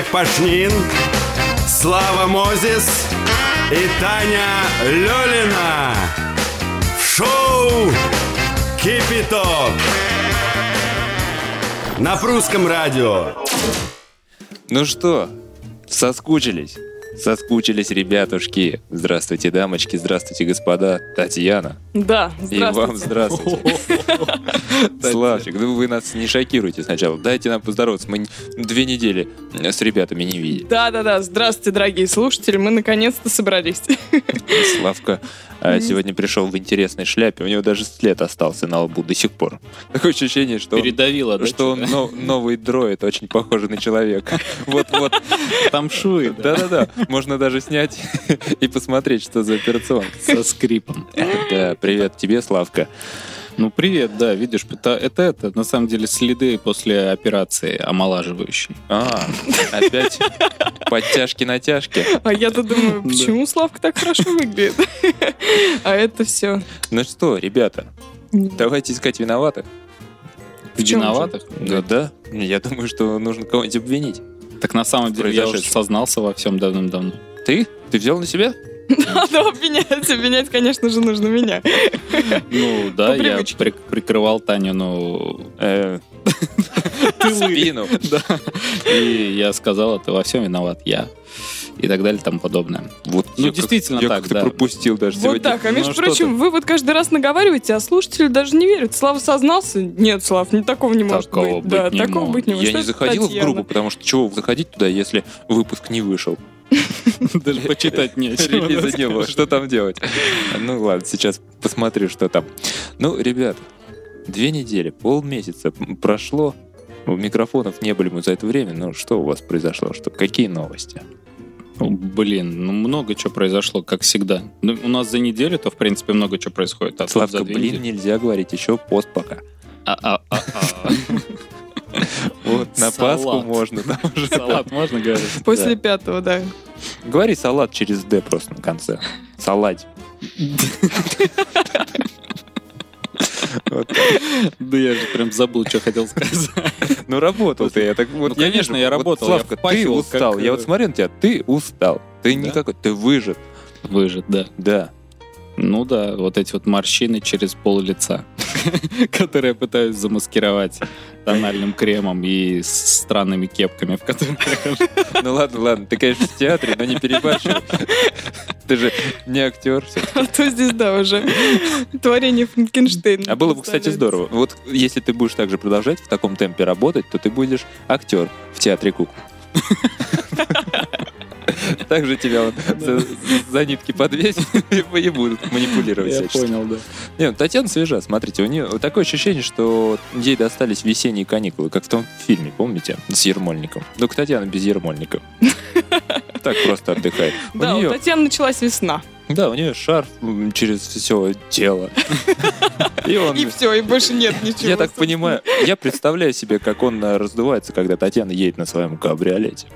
Человек Пашнин, Слава Мозис и Таня Лёлина. В шоу «Кипяток» на прусском радио. Ну что, соскучились? Соскучились, ребятушки. Здравствуйте, дамочки, здравствуйте, господа. Татьяна. Да, И вам здравствуйте. здравствуйте. Славчик, ну вы нас не шокируйте сначала. Дайте нам поздороваться. Мы две недели с ребятами не видели. Да-да-да, здравствуйте, дорогие слушатели, мы наконец-то собрались. Славка а, сегодня пришел в интересной шляпе. У него даже след остался на лбу до сих пор. Такое ощущение, что он, Передавила, да? что он но- новый дроид, очень похожий на человека. Вот-вот. Там шует, да? Да-да-да. Можно даже снять и посмотреть, что за операционка. Со скрипом. Да, привет тебе, Славка. Ну, привет, да, видишь, это, это, это на самом деле следы после операции омолаживающей. А, опять подтяжки-натяжки. А я-то думаю, почему Славка так хорошо выглядит? А это все. Ну что, ребята, давайте искать виноватых. Виноватых? Ну да, я думаю, что нужно кого-нибудь обвинить. Так на самом деле я уже сознался во всем давным-давно. Ты? Ты взял на себя? Надо обвинять, обвинять, конечно же, нужно меня. Ну, да, я прикрывал Таню, ну, Э, Спину. да. И я сказал, это во всем виноват я. И так далее, и тому подобное. Вот Ну, я как- действительно я так, как-то да. пропустил даже Вот сегодня. так. А между Ну, прочим, вы вот каждый раз наговариваете, а слушатели даже не верят. Слава сознался? Нет, Слав, не такого не может Такого быть. быть Да, не такого может. быть не может. Я Что не заходил в Татьяна? группу, потому что чего заходить туда, если выпуск не вышел? Даже почитать нечего. Релиза не было. Что там делать? Ну ладно, сейчас посмотрю, что там. Ну, ребята, две недели, полмесяца прошло. Микрофонов не были мы за это время. Ну, что у вас произошло? Что, какие новости? Ну, Блин, ну много чего произошло, как всегда. Ну, у нас за неделю, то, в принципе, много чего происходит. А Славка, блин, недели- нельзя говорить, еще пост пока. А, а, а. Вот на. Пасху можно. Салат можно говорить? После пятого, да. Говори салат через Д просто на конце. Салат. Вот. Да я же прям забыл, что хотел сказать. Ну, работал ты. Я так, вот, Ну, конечно, я вот, работал, Славка, ты устал. Я вот э, смотрю на тебя, ты устал. Ты никакой, ты выжат. Выжит, да. Да. Ну да, вот эти вот морщины через пол лица, которые пытаюсь замаскировать тональным кремом и с странными кепками, в которых я хожу. Ну ладно, ладно, ты, конечно, в театре, но не перебарщивай. Ты же не актер. А то здесь, да, уже творение Франкенштейна. А было бы, кстати, здорово. Вот если ты будешь так же продолжать в таком темпе работать, то ты будешь актер в театре кукол. Так же тебя за, за нитки подвесят и будут манипулировать Я понял, да. Не, ну, Татьяна свежа, смотрите, у нее такое ощущение, что ей достались весенние каникулы, как в том фильме, помните, с Ермольником. Только Татьяна без Ермольника. Так просто отдыхает. Да, у Татьяны началась весна. Да, у нее шарф через все тело. И он... И все, и больше нет ничего. Я так понимаю, я представляю себе, как он э, раздувается, когда Татьяна едет на своем кабриолете.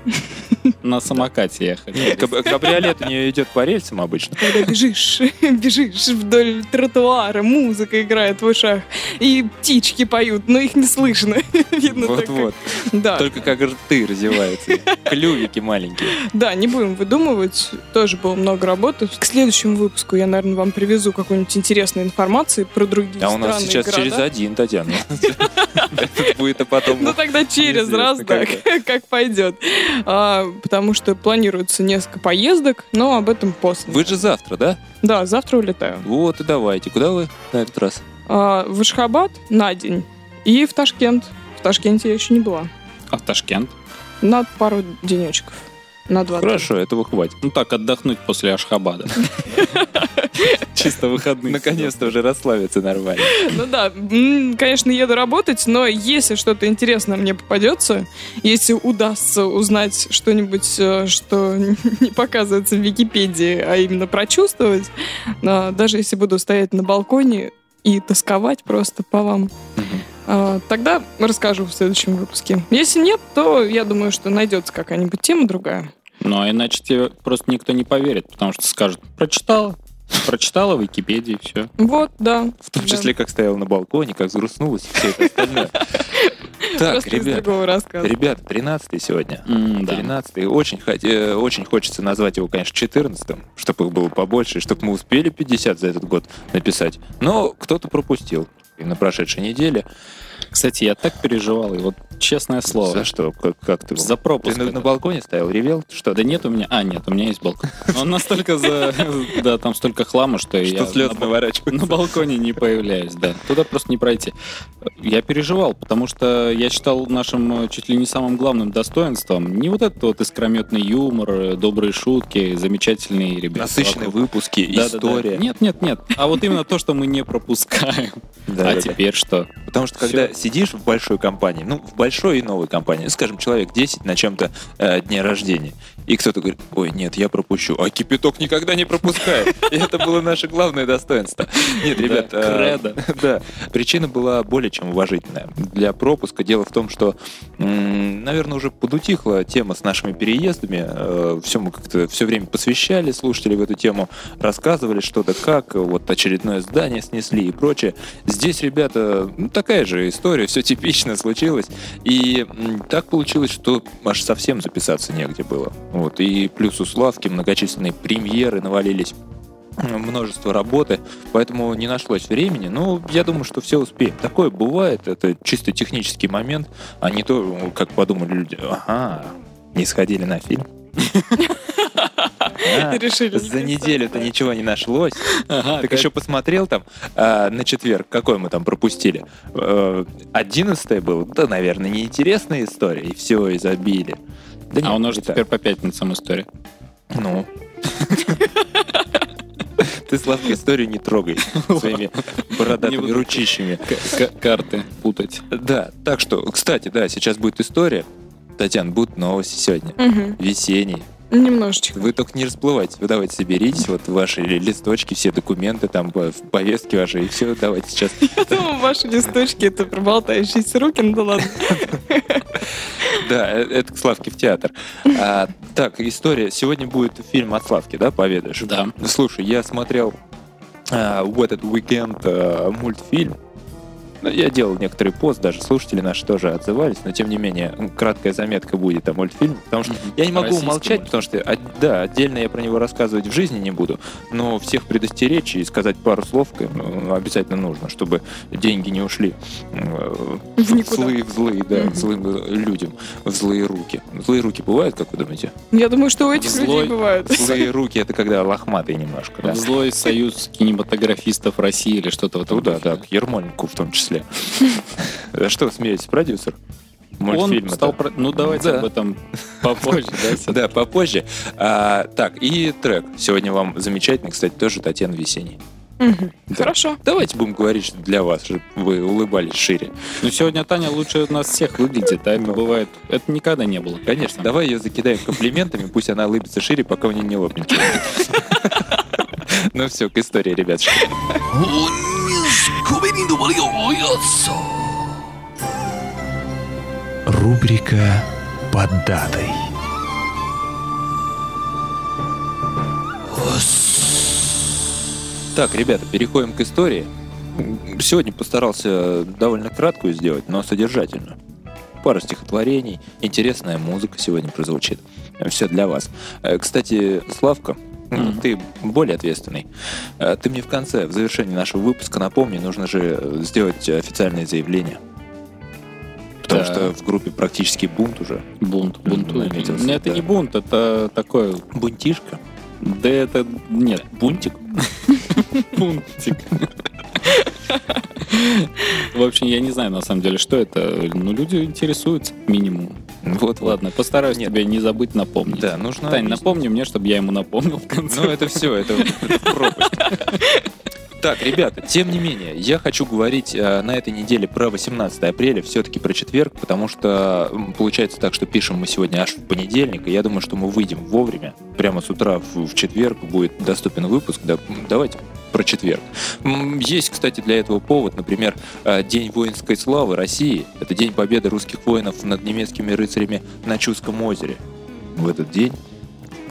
На самокате ехали. Нет, каб- кабриолет у нее идет по рельсам обычно. Когда бежишь, бежишь вдоль тротуара, музыка играет в ушах, и птички поют, но их не слышно. Видно только. Вот-вот. Да, Только как рты развиваются. Клювики маленькие. да, не будем выдумывать. Тоже было много работы. К следующему выпуску я, наверное, вам привезу какой-нибудь интересной информации про другие А у страны нас сейчас города. через один, Татьяна. Будет, а потом... Ну тогда через раз, да, как пойдет. А, потому что планируется несколько поездок, но об этом после. Вы же завтра, да? Да, завтра улетаю. Вот и давайте. Куда вы на этот раз? А, в Ашхабад на день и в Ташкент. В Ташкенте я еще не была. А в Ташкент? На пару денечков. На два. Хорошо, этого хватит. Ну так, отдохнуть после Ашхабада. Чисто выходные. Наконец-то уже расслабиться нормально. Ну да, конечно, еду работать, но если что-то интересное мне попадется, если удастся узнать что-нибудь, э, что не показывается в Википедии, а именно прочувствовать, а, даже если буду стоять на балконе и тосковать просто по вам, тогда расскажу в следующем выпуске. Если нет, то я думаю, что найдется какая-нибудь тема другая. Ну, а иначе тебе просто никто не поверит, потому что скажут, прочитала, прочитала в Википедии, все. Вот, да. В том числе, как стояла на балконе, как взгрустнулась и все это остальное. Так, ребят, ребят, 13 сегодня. М, да. 13 очень, э, очень хочется назвать его, конечно, 14 чтобы их было побольше, чтобы мы успели 50 за этот год написать. Но кто-то пропустил. И на прошедшей неделе. Кстати, я так переживал, и вот честное слово. За что? Как, как ты? За пропуск. Ты на, на балконе стоял, ревел? Что? Да нет у меня... А, нет, у меня есть балкон. Он настолько за... Да, там столько хлама, что я... Слез на балконе не появляюсь, да. Туда просто не пройти. Я переживал, потому что я считал нашим э, чуть ли не самым главным достоинством не вот этот вот искрометный юмор, э, добрые шутки, замечательные ребята. Насыщенные выпуски, история. Нет, нет, нет. А вот именно то, что мы не пропускаем. Да, А да, да. теперь что? Потому что когда сидишь в большой компании, ну, в большой и новой компании, скажем, человек 10 на чем-то э, дне рождения, и кто-то говорит, ой, нет, я пропущу, а кипяток никогда не пропускает. И это было наше главное достоинство. Нет, ребят, э, кредо. да, причина была более чем уважительная. Для пропуска дело в том, что, наверное, уже подутихла тема с нашими переездами. Все мы как-то все время посвящали слушателей в эту тему, рассказывали что-то, как вот очередное здание снесли и прочее. Здесь, ребята, ну, такая же история, все типично случилось. И так получилось, что аж совсем записаться негде было. Вот. И плюс у Славки многочисленные премьеры навалились множество работы, поэтому не нашлось времени. Но я думаю, что все успеем. Такое бывает, это чисто технический момент, а не то, как подумали люди, ага, не сходили на фильм. А, Решили За неделю-то ничего не нашлось. Ага, Так еще посмотрел там а, на четверг, какой мы там пропустили. Одиннадцатое было, да, наверное, неинтересная история, и все, изобилие. Да А нет, у нас же так. теперь по пятницам история. Ну. Ты, Славка, историю не трогай своими бородатыми ручищами. Карты путать. Да, так что, кстати, да, сейчас будет история. Татьяна, будут новости сегодня. Весенний. Немножечко. Вы только не расплывайтесь. Вы давайте соберитесь, вот ваши ли- листочки, все документы, там, по- повестки ваши, и все, давайте сейчас. Я думаю, ваши листочки это проболтающиеся руки, ну да ладно. Да, э, это к Славке в театр. А, так, история. Сегодня будет фильм от Славки, да, поведаешь? Да. Слушай, я смотрел а, в этот уикенд а, мультфильм. Ну, Я делал некоторый пост, даже слушатели наши тоже отзывались, но тем не менее, краткая заметка будет о мультфильме, потому что я не могу Российский умолчать, мультфильм. потому что, от- да, отдельно я про него рассказывать в жизни не буду, но всех предостеречь и сказать пару слов ну, обязательно нужно, чтобы деньги не ушли э, В злые, в злые, да, Мгм. злым э, людям, в злые руки. Злые руки бывают, как вы думаете? Я думаю, что у этих Злой. людей бывают. Злые руки это когда лохматые немножко, да? Злой союз кинематографистов России или что-то в этом Ну да, да, к Ермольнику в том числе. А что, смеетесь, продюсер? Он Мультфильма, стал... про- Ну, давайте Да. об этом попозже, да? попозже. А, так, и трек. Сегодня вам замечательный, кстати, тоже Татьяна Весенний. Мгм. Да. Хорошо. Давайте будем говорить, что для вас, чтобы вы улыбались шире. Ну, сегодня Таня лучше нас всех выглядит, а это Ну. бывает... Это никогда не было. Конечно, давай ее закидаем комплиментами, пусть она улыбится шире, пока у нее не лопнет. Ну все, к истории, ребят. Рубрика «Под датой». Так, ребята, переходим к истории. Сегодня постарался довольно краткую сделать, но содержательную. Пара стихотворений, интересная музыка сегодня прозвучит. Все для вас. Э, Кстати, Славка, Мгм. ты более ответственный. Э, Ты мне в конце, в завершении нашего выпуска напомни, нужно же э, сделать официальное заявление. Потому Да. что в группе практически бунт уже. Бунт, бунтует. Наметился, Нет, это да. не бунт, это такой... Бунтишка? Да это... Нет, Бунтик? бунтик. В общем, я не знаю, на самом деле, что это. Ну, люди интересуются, минимум. Вот, Ладно, постараюсь Нет. тебе не забыть напомнить. Да, нужно Тань, объяснить. напомни мне, чтобы я ему напомнил в конце. Ну, это все, это, это пропасть. Так, ребята, тем не менее, я хочу говорить э, на этой неделе про 18 апреля, все-таки про четверг, потому что получается так, что пишем мы сегодня аж в понедельник, и я думаю, что мы выйдем вовремя. Прямо с утра в, в четверг будет доступен выпуск. Да, давайте про четверг. Есть, кстати, для этого повод, например, э, День воинской славы России. Это День победы русских воинов над немецкими рыцарями на Чудском озере. В этот день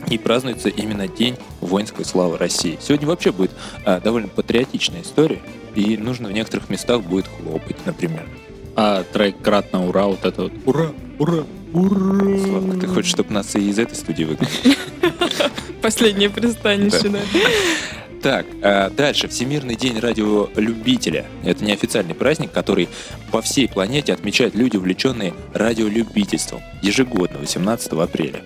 и празднуется именно День воинской славы России. Сегодня вообще будет а, довольно патриотичная история, и нужно в некоторых местах будет хлопать, например. А трек «Крат на ура» вот это вот. Ура, ура, ура. Славка, ты хочешь, чтобы нас и из этой студии выгнали? Последнее пристанище, да. Так, а, дальше. Всемирный день радиолюбителя. Это неофициальный праздник, который по всей планете отмечают люди, увлеченные радиолюбительством. Ежегодно, 18 апреля.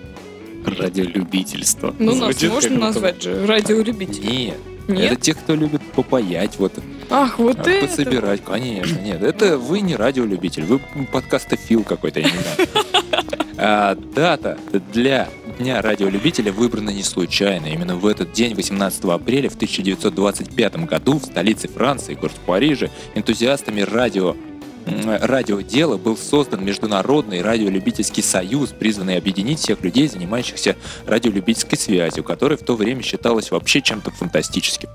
Радиолюбительство. Ну, нас Звучит можно как назвать же радиолюбитель. Нет, Нет? это те, кто любит попаять, вот, Ах, вот а, это. пособирать. Конечно, нет. Это вы не радиолюбитель, вы подкастофил какой-то, я не знаю. А, дата для Дня радиолюбителя выбрана не случайно. Именно в этот день, 18 апреля в 1925 году в столице Франции, город Париже, энтузиастами радио м, радиодела был создан Международный радиолюбительский союз, призванный объединить всех людей, занимающихся радиолюбительской связью, которая в то время считалась вообще чем-то фантастическим.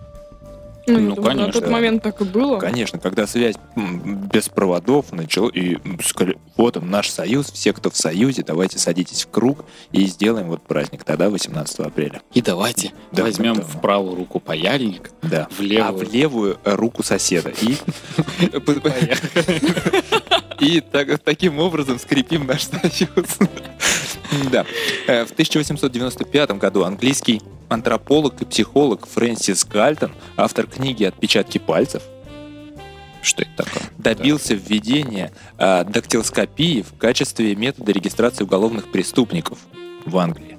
Ну, Ну, думаю, На конечно. тот момент так и было. Конечно, когда связь без проводов начала, и сказали, вот он, наш союз, все, кто в союзе, давайте садитесь в круг и сделаем вот праздник тогда, 18 апреля. И давайте Да, возьмем в правую руку паяльник, Да. в левую. А в левую э, руку соседа. И, и так- таким образом скрепим наш союз. Да. Э, В 1895 году английский антрополог и психолог Фрэнсис Гальтон, автор книги «Отпечатки пальцев», Что это такое? добился введения а, дактилоскопии в качестве метода регистрации уголовных преступников в Англии.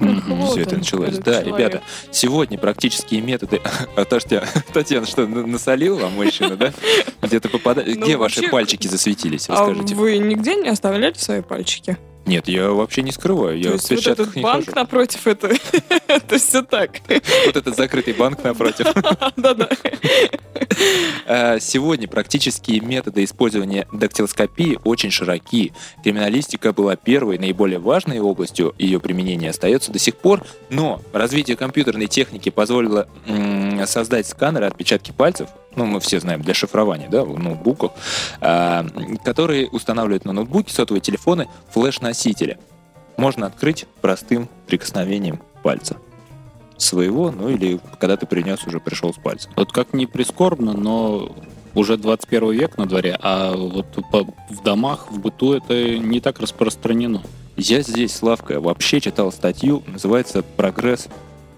Вот Все это началось. Да, человек. ребята, сегодня практические методы... Татьяна, Татьяна, что, на- насолил вам мужчина, да? Где-то попадает... Ну, Где ваши пальчики засветились, А расскажите. вы нигде не оставляли свои пальчики? Нет, я вообще не скрываю, я То в есть вот перчатках этот не банк хожу. напротив, это, это все так. Вот этот закрытый банк напротив. Да-да. Э, Сегодня практические методы использования дактилоскопии очень широки. Криминалистика была первой, наиболее важной областью ее применения остается до сих пор, но развитие компьютерной техники позволило создать сканеры отпечатки пальцев, ну, мы все знаем, для шифрования, да, в ноутбуках, а, которые устанавливают на ноутбуки, сотовые телефоны, флеш-носители. Можно открыть простым прикосновением пальца своего, ну или когда ты принес, уже пришел с пальцем. Вот как ни прискорбно, но уже 21 век на дворе, а вот в домах, в быту это не так распространено. Я здесь, Славка, вообще читал статью, называется «Прогресс».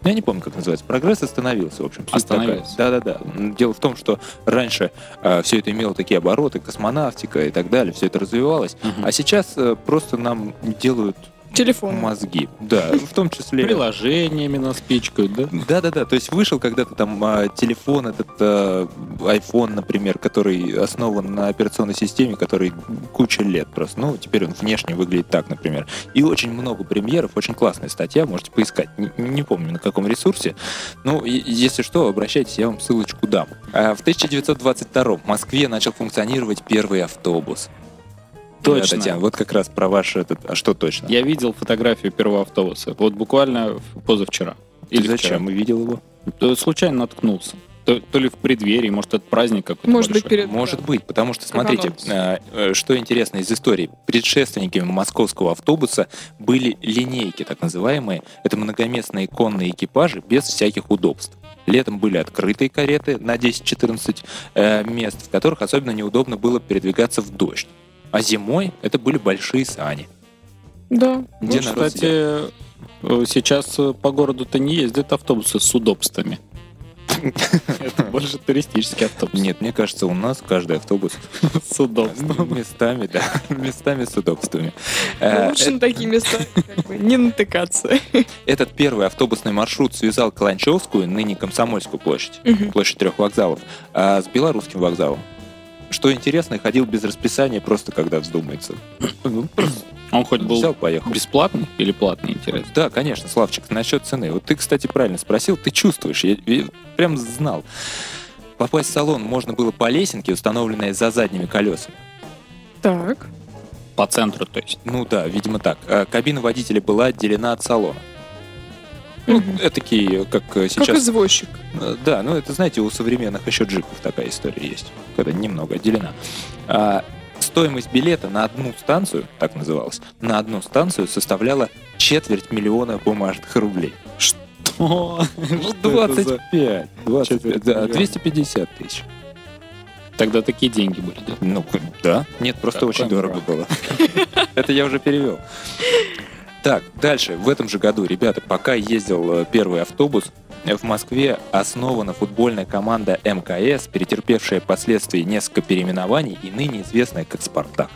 Ну, Я не помню, как называется. «Прогресс остановился», в общем. Остановился. Да-да-да. Дело в том, что раньше все это имело такие обороты, космонавтика и так далее, все это развивалось. А сейчас э, просто нам делают Телефон. мозги. Да, в том числе... Приложениями нас пичкают, да? Да-да-да, то есть вышел когда-то там а, телефон, этот а, iPhone, например, который основан на операционной системе, который куча лет просто. Ну, теперь он внешне выглядит так, например. И очень много премьеров, очень классная статья, можете поискать. Не, не помню, на каком ресурсе. Ну, если что, обращайтесь, я вам ссылочку дам. А в 1922 в Москве начал функционировать первый автобус. Да, Точно. Татьяна, вот как раз про ваш этот... А что точно? Я видел фотографию первого автобуса. Вот буквально позавчера. Ты Или зачем? Мы видел его. вчера. То случайно наткнулся. То, то ли в преддверии, может, это праздник какой-то Может быть, большой. перед... Может быть, потому что, смотрите, э, э, что интересно из истории. Предшественниками московского автобуса были линейки, так называемые. Это многоместные конные экипажи без всяких удобств. Летом были открытые кареты на 10-14 э, мест, в которых особенно неудобно было передвигаться в дождь. А зимой это были большие сани. Да. Где Ну, кстати, сидел. э, сейчас э, по городу-то не ездят автобусы с удобствами. Это больше туристический автобус. Нет, мне кажется, у нас каждый автобус с удобством. местами, да, местами с удобствами. Э, Лучше на такие места как бы не натыкаться. Этот первый автобусный маршрут связал Каланчевскую, ныне Комсомольскую площадь, площадь трех вокзалов, а, с Белорусским вокзалом. Что интересно, ходил без расписания, просто когда вздумается. Ну, Он хоть был Взял, поехал. бесплатный или платный, интересно? Да, конечно, Славчик, насчет цены. Вот ты, кстати, правильно спросил, ты чувствуешь, я, я прям знал. Попасть в салон можно было по лесенке, установленной за задними колесами. Так. По центру, то есть. Ну да, видимо так. А Кабина водителя была отделена от салона. Ну, Мгм. такие, как э, Как сейчас... извозчик. Э, Да, ну это, знаете, у современных еще джипов такая история есть, когда немного отделена. А, стоимость билета на одну станцию, так называлось, на одну станцию составляла четверть миллиона бумажных рублей. О, Ну, 25. 25 Четверть да, миллиона. 250 тысяч. Тогда такие деньги были, да? Ну, да. Нет, просто очень дорого было. Это я уже перевел. Так, дальше. В этом же году, ребята, пока ездил э, первый автобус, э, в Москве основана футбольная команда МКС, перетерпевшая последствия несколько переименований и ныне известная как «Спартак».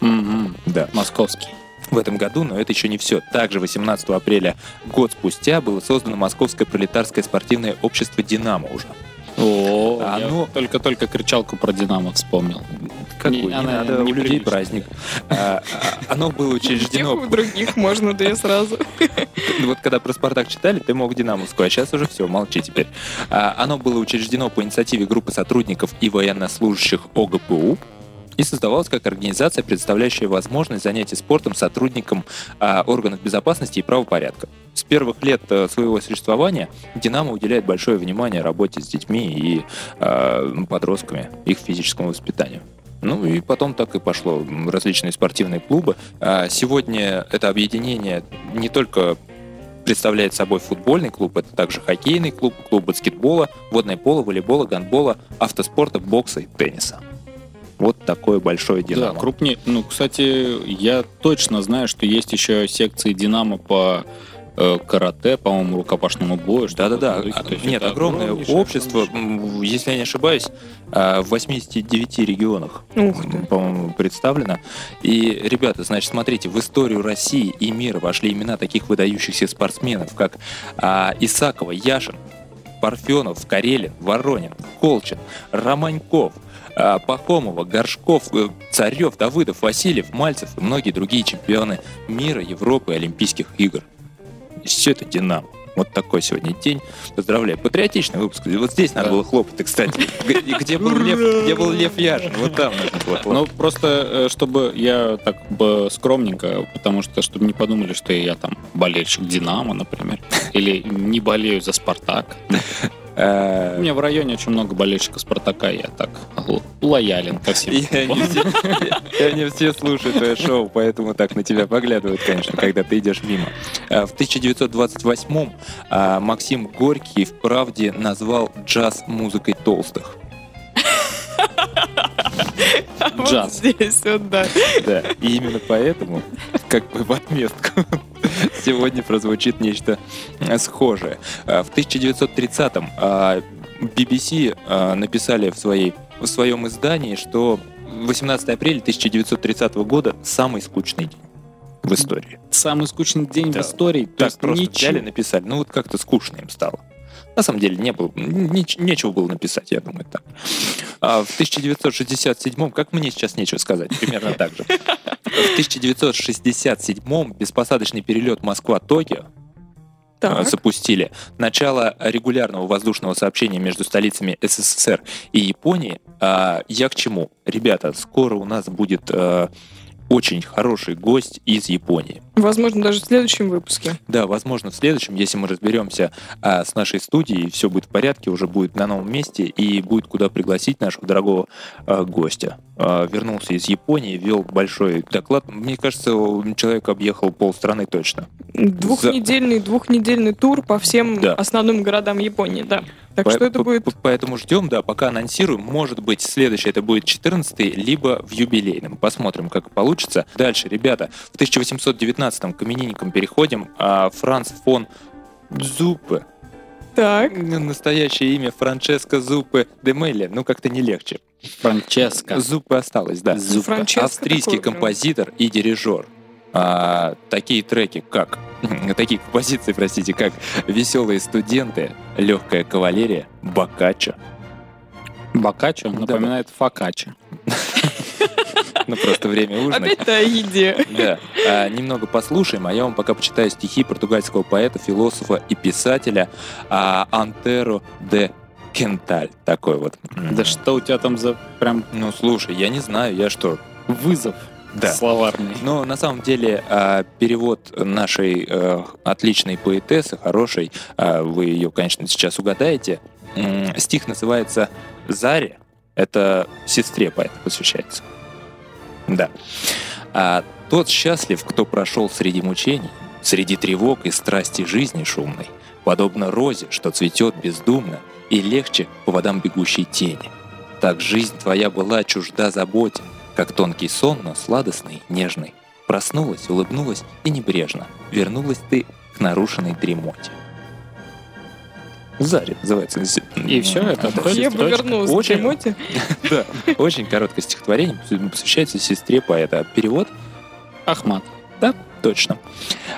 Мгм. Да. Московский. В этом году, но это еще не все. Также 18 апреля, год спустя, было создано Московское пролетарское спортивное общество «Динамо» уже. О, А я ну- только-только кричалку про Динамо вспомнил. Какой? Не, Не, она надо, у людей праздник. А, а, Оно было учреждено у других можно две сразу. Ну, Вот когда про «Спартак» читали, ты мог «Динамовскую», а сейчас уже все, молчи теперь. А, Оно было учреждено по инициативе группы сотрудников и военнослужащих ОГПУ и создавалось как организация, предоставляющая возможность занятий спортом сотрудникам а, органов безопасности и правопорядка. С первых лет э, своего существования «Динамо» уделяет большое внимание работе с детьми и а, подростками, их физическому воспитанию. Ну и потом так и пошло. Различные спортивные клубы. А Сегодня это объединение не только представляет собой футбольный клуб, это также хоккейный клуб, клуб баскетбола, водное поло, волейбола, гандбола, автоспорта, бокса и тенниса. Вот такое большое Да, «Динамо». крупнее. Ну, кстати, я точно знаю, что есть еще секции Динамо по карате, по-моему, рукопашному бою. Да-да-да. Нет, огромное общество, огромнейшее. если я не ошибаюсь, а, в 89 регионах, по-моему, представлено. И, ребята, значит, смотрите, в историю России и мира вошли имена таких выдающихся спортсменов, как а, Исакова, Яшин, Парфенов, Карелин, Воронин, Колчин, Романьков, а, Пахомова, Горшков, э, Царев, Давыдов, Васильев, Мальцев и многие другие чемпионы мира, Европы и Олимпийских игр. И все это «Динамо». Вот такой сегодня день. Поздравляю. Патриотичный выпуск. Вот здесь надо было хлопать, кстати. Где был Лев, где был Лев Яшин? Вот там нужно было Ну, хлопать. просто, э, чтобы я так скромненько, потому что, чтобы не подумали, что я там болельщик Динамо, например, или не болею за Спартак. У Э, меня в районе очень много болельщиков Спартака, я так лоялен ко всем. И они, все, слушают твое шоу, поэтому так на тебя поглядывают, конечно, когда ты идешь мимо. А, В 1928-м а, Максим Горький в «Правде» назвал джаз музыкой толстых. А вот Джаз. здесь вот, да. Да, и именно поэтому, как бы в отместку, сегодня прозвучит нечто схожее. А, В 1930-м а, BBC а, написали в, своей, в своем издании, что 18 апреля 1930 года самый скучный день в истории. Самый скучный день Да. в истории. То Так есть просто ничего. взяли, написали. Ну вот как-то скучно им стало. На самом деле не было, нич- нечего было написать, я думаю, так. А в 1967-м, как мне сейчас нечего сказать, примерно так же. В 1967-м беспосадочный перелет Москва-Токио Так. запустили. Начало регулярного воздушного сообщения между столицами СССР и Японии. А, я к чему? Ребята, скоро у нас будет э, очень хороший гость из Японии. Возможно, даже в следующем выпуске. Да, возможно, в следующем, если мы разберемся а, с нашей студией, все будет в порядке, уже будет на новом месте и будет куда пригласить нашего дорогого а, гостя. А, вернулся из Японии, вел большой доклад. Мне кажется, человек объехал полстраны точно. Двухнедельный, За... двухнедельный тур по всем да. основным городам Японии, да. Так по- что это по- будет... Поэтому ждем, да, пока анонсируем. Может быть, следующий, это будет 14 либо в юбилейном. Посмотрим, как получится. Дальше, ребята, в 1819 19-м камененьком переходим. А Франц фон Зуппе. Так. Настоящее имя Франческо Зуппе де Мелли. Ну, как-то не легче. Франческо. Зупы осталось, да. Зуппе. Австрийский такой, композитор и дирижер. А, такие треки, как... такие композиции, простите, как «Веселые студенты», «Легкая кавалерия», «Бокаччо». «Бокаччо» напоминает да, да. «Фокаччо». Ну, просто время ужинать. Опять-то о еде. Да. А, немного послушаем, а я вам пока почитаю стихи португальского поэта, философа и писателя а, Антеро де Кенталь. Такой вот. Да что у тебя там за прям Ну, слушай, я не знаю, я что... вызов Да. словарный? Но на самом деле а, перевод нашей э, отличной поэтессы, хорошей, вы ее, конечно, сейчас угадаете. Стих называется «Заре». Это сестре поэта посвящается. Да. А тот счастлив, кто прошел среди мучений, среди тревог и страсти жизни шумной, подобно розе, что цветет бездумно и легче по водам бегущей тени. Так жизнь твоя была чужда заботе, как тонкий сон, но сладостный, нежный. Проснулась, улыбнулась и небрежно вернулась ты к нарушенной дремоте. Заре называется. И все это? Я бы вернулась к Очень-. Да, очень короткое стихотворение, посвящается сестре поэта. А Перевод? Ахмат. Да, точно.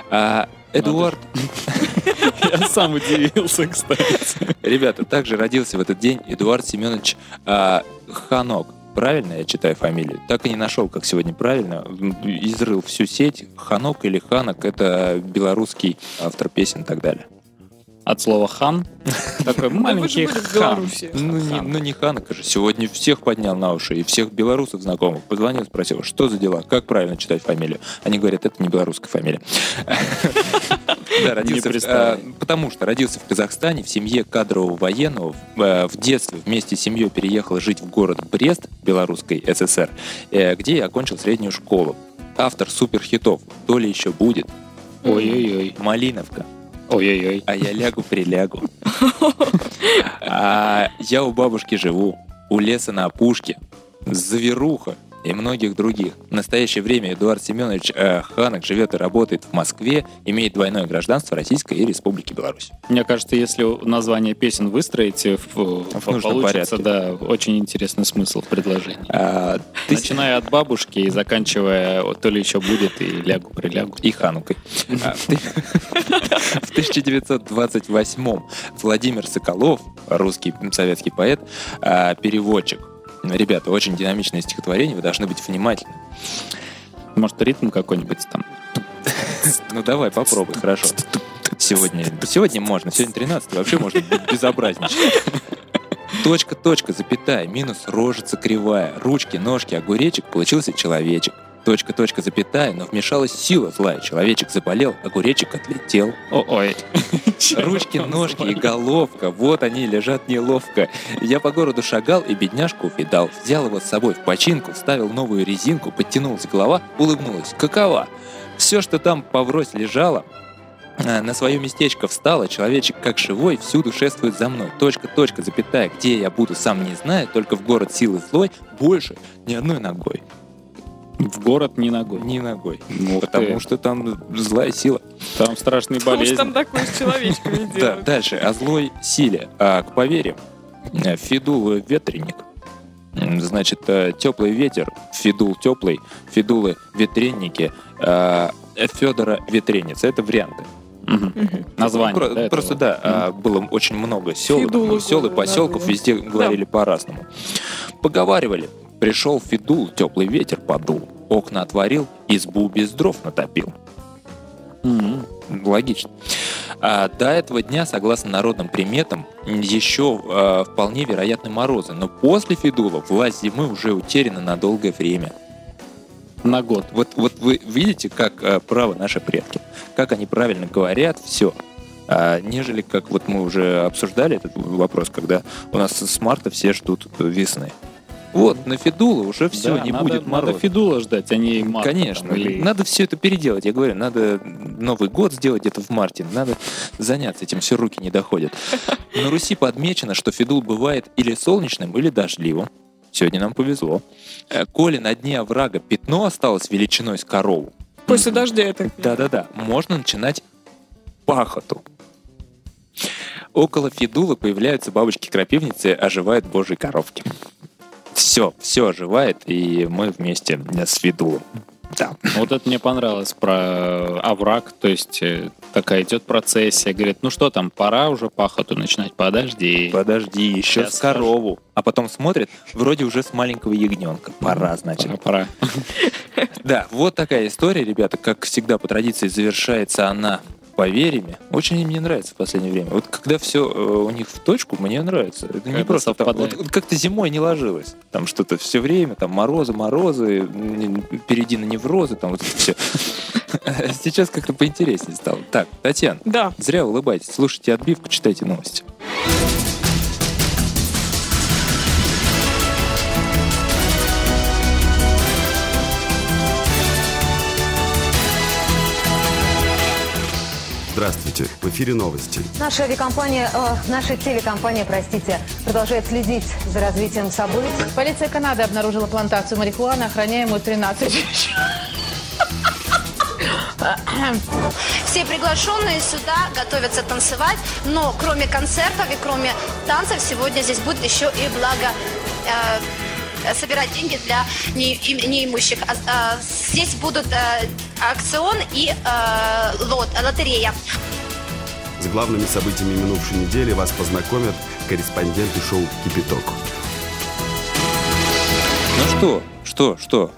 А, Эдуард, Я сам удивился, кстати. ребята, также родился в этот день Эдуард Семенович а, Ханок. Правильно я читаю фамилию? Так и не нашел, как сегодня правильно. Изрыл всю сеть. Ханок или Ханок — это белорусский автор песен и так далее. От слова хан. Такой же маленький в хан. Ну не, Хан. ну не Ханок же. Сегодня всех поднял на уши, и всех белорусов знакомых. Позвонил, спросил, что за дела, как правильно читать фамилию. Они говорят, это не белорусская фамилия. Да, родился, а, потому что родился в Казахстане в семье кадрового военного. В э, в детстве вместе с семьей переехал жить в город Брест, Белорусской ССР, э, где и окончил среднюю школу. Автор суперхитов «То ли еще будет», Ой-ой-ой. «Малиновка», Ой-ой-ой. а я лягу-прилягу. А я у бабушки живу, у леса на опушке, Заверуха и многих других. В настоящее время Эдуард Семенович э, Ханок живет и работает в Москве, имеет двойное гражданство Российской и Республики Беларусь. Мне кажется, если название песен выстроите, в, В нужном получится, порядке. да, очень интересный смысл в предложении. А, тысяч- Начиная от бабушки и заканчивая то ли еще будет и лягу-прилягу. и Ханукой. А, В ты- в 1928 Владимир Соколов, русский советский поэт, а, переводчик. Ребята, очень динамичное стихотворение, вы должны быть внимательны. Может, ритм какой-нибудь там? Ну давай, попробуй, хорошо. Сегодня, сегодня можно, сегодня 13 вообще можно безобразничать. Точка, точка, запятая, минус рожица кривая, ручки, ножки, огуречек, получился человечек. Точка, точка, запятая, но вмешалась сила злая. Человечек заболел, огуречек отлетел. О-ой. Ручки, ножки и головка, вот они лежат неловко. Я по городу шагал и бедняжку увидал. Взял его с собой в починку, вставил новую резинку, подтянулась голова, улыбнулась. Какова? Все, что там поврось лежало, а, на свое местечко встало, человечек как живой всюду шествует за мной. Точка, точка, запятая, где я буду, сам не знаю, только в город силы злой, больше ни одной ногой. В город не ногой. Ни ногой. Ух Потому ты. что там злая сила. Там страшные Потому что болезни. там такое с человечками Да, делают. дальше. О злой силе. А, к поверьям. Э, Фидул ветреник. Значит, э, теплый ветер, фидул теплый, фидулы ветренники, э, Федора ветренец. Это варианты. Мгм. Название. Про- да, Просто этого? да, а, было очень много сел, Фидулы сел и поселков, да, везде говорили по-разному. Поговаривали. Пришел Фидул, теплый ветер подул, окна отворил, избу без дров натопил. Мгм. Логично. А, до этого дня, согласно народным приметам, еще а, вполне вероятны морозы, но после Федула власть зимы уже утеряна на долгое время. На год. Вот, вот вы видите, как а, правы наши предки, как они правильно говорят, все. нежели как вот мы уже обсуждали этот вопрос, когда у нас с марта все ждут весны. Вот, на Федула уже все, Да, не надо, будет мороза. Надо Федула ждать, а не марта. Конечно, там, или- надо все это переделать. Я говорю, надо Новый год сделать где-то в марте. Надо заняться этим, все руки не доходят. На Руси подмечено, что Федул бывает или солнечным, или дождливым. Сегодня нам повезло. Э, Коли на дне оврага пятно осталось величиной с корову, После дождя это. да-да-да, можно начинать пахоту. Около Федула появляются бабочки-крапивницы, оживают божьи коровки. Все, все оживает, и мы вместе с Федулом. Да. Вот это мне понравилось про овраг, то есть э, такая идет процессия, говорит, ну что там, пора уже пахоту начинать, подожди. Подожди, еще Сейчас с корову. А потом смотрит, вроде уже с маленького ягненка. Пора, значит. Пора, пора. Да, вот такая история, ребята. Как всегда, по традиции завершается она поверьями. Очень мне нравится в последнее время. Вот когда все у них в точку, мне нравится. Это не просто там, совпадает. вот, вот как-то зимой не ложилось. Там что-то все время, там морозы, морозы, впереди на неврозы, там вот это все. Сейчас как-то поинтереснее стало. Так, Татьяна, Да. зря улыбайтесь. Слушайте отбивку, читайте новости. Здравствуйте, в эфире новости. Наша авиакомпания, э, наша телекомпания, простите, продолжает следить за развитием событий. Полиция Канады обнаружила плантацию марихуаны, охраняемую 13 Все приглашенные сюда готовятся танцевать, но кроме концертов и кроме танцев сегодня здесь будет еще и благо э, собирать деньги для не- им- неимущих. А, а, здесь будут э, аукцион и э, лот, лотерея. С главными событиями минувшей недели вас познакомят корреспонденты шоу «Кипяток». Ну что, что, что?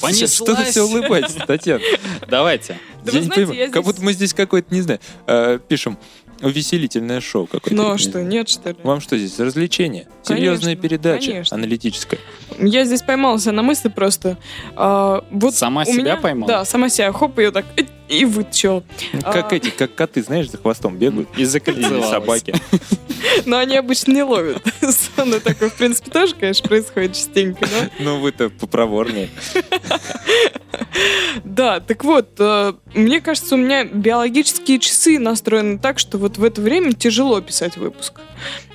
Понеслась. Что вы все улыбаетесь, Татьяна? Давайте. Да я вы не знаете, понимаю, я как здесь- будто мы здесь какое-то, не знаю, э, пишем увеселительное шоу какое-то. Ну а что, нет, что ли? Вам что здесь, развлечение? Серьезная передача, конечно. аналитическая. Я здесь поймалась на мысли просто. а, вот Сама у себя меня- поймала? Да, сама себя. Хоп, ее так э, и. Ну, А. Как эти, как коты, знаешь, за хвостом бегают. И закольцевалась. собаки. Но они обычно не ловят. Ну, такое, в принципе, тоже, конечно, происходит частенько, да? Ну, вы-то попроворнее. Да, так вот, э, мне кажется, у меня биологические часы настроены так, что вот в это время тяжело писать выпуск.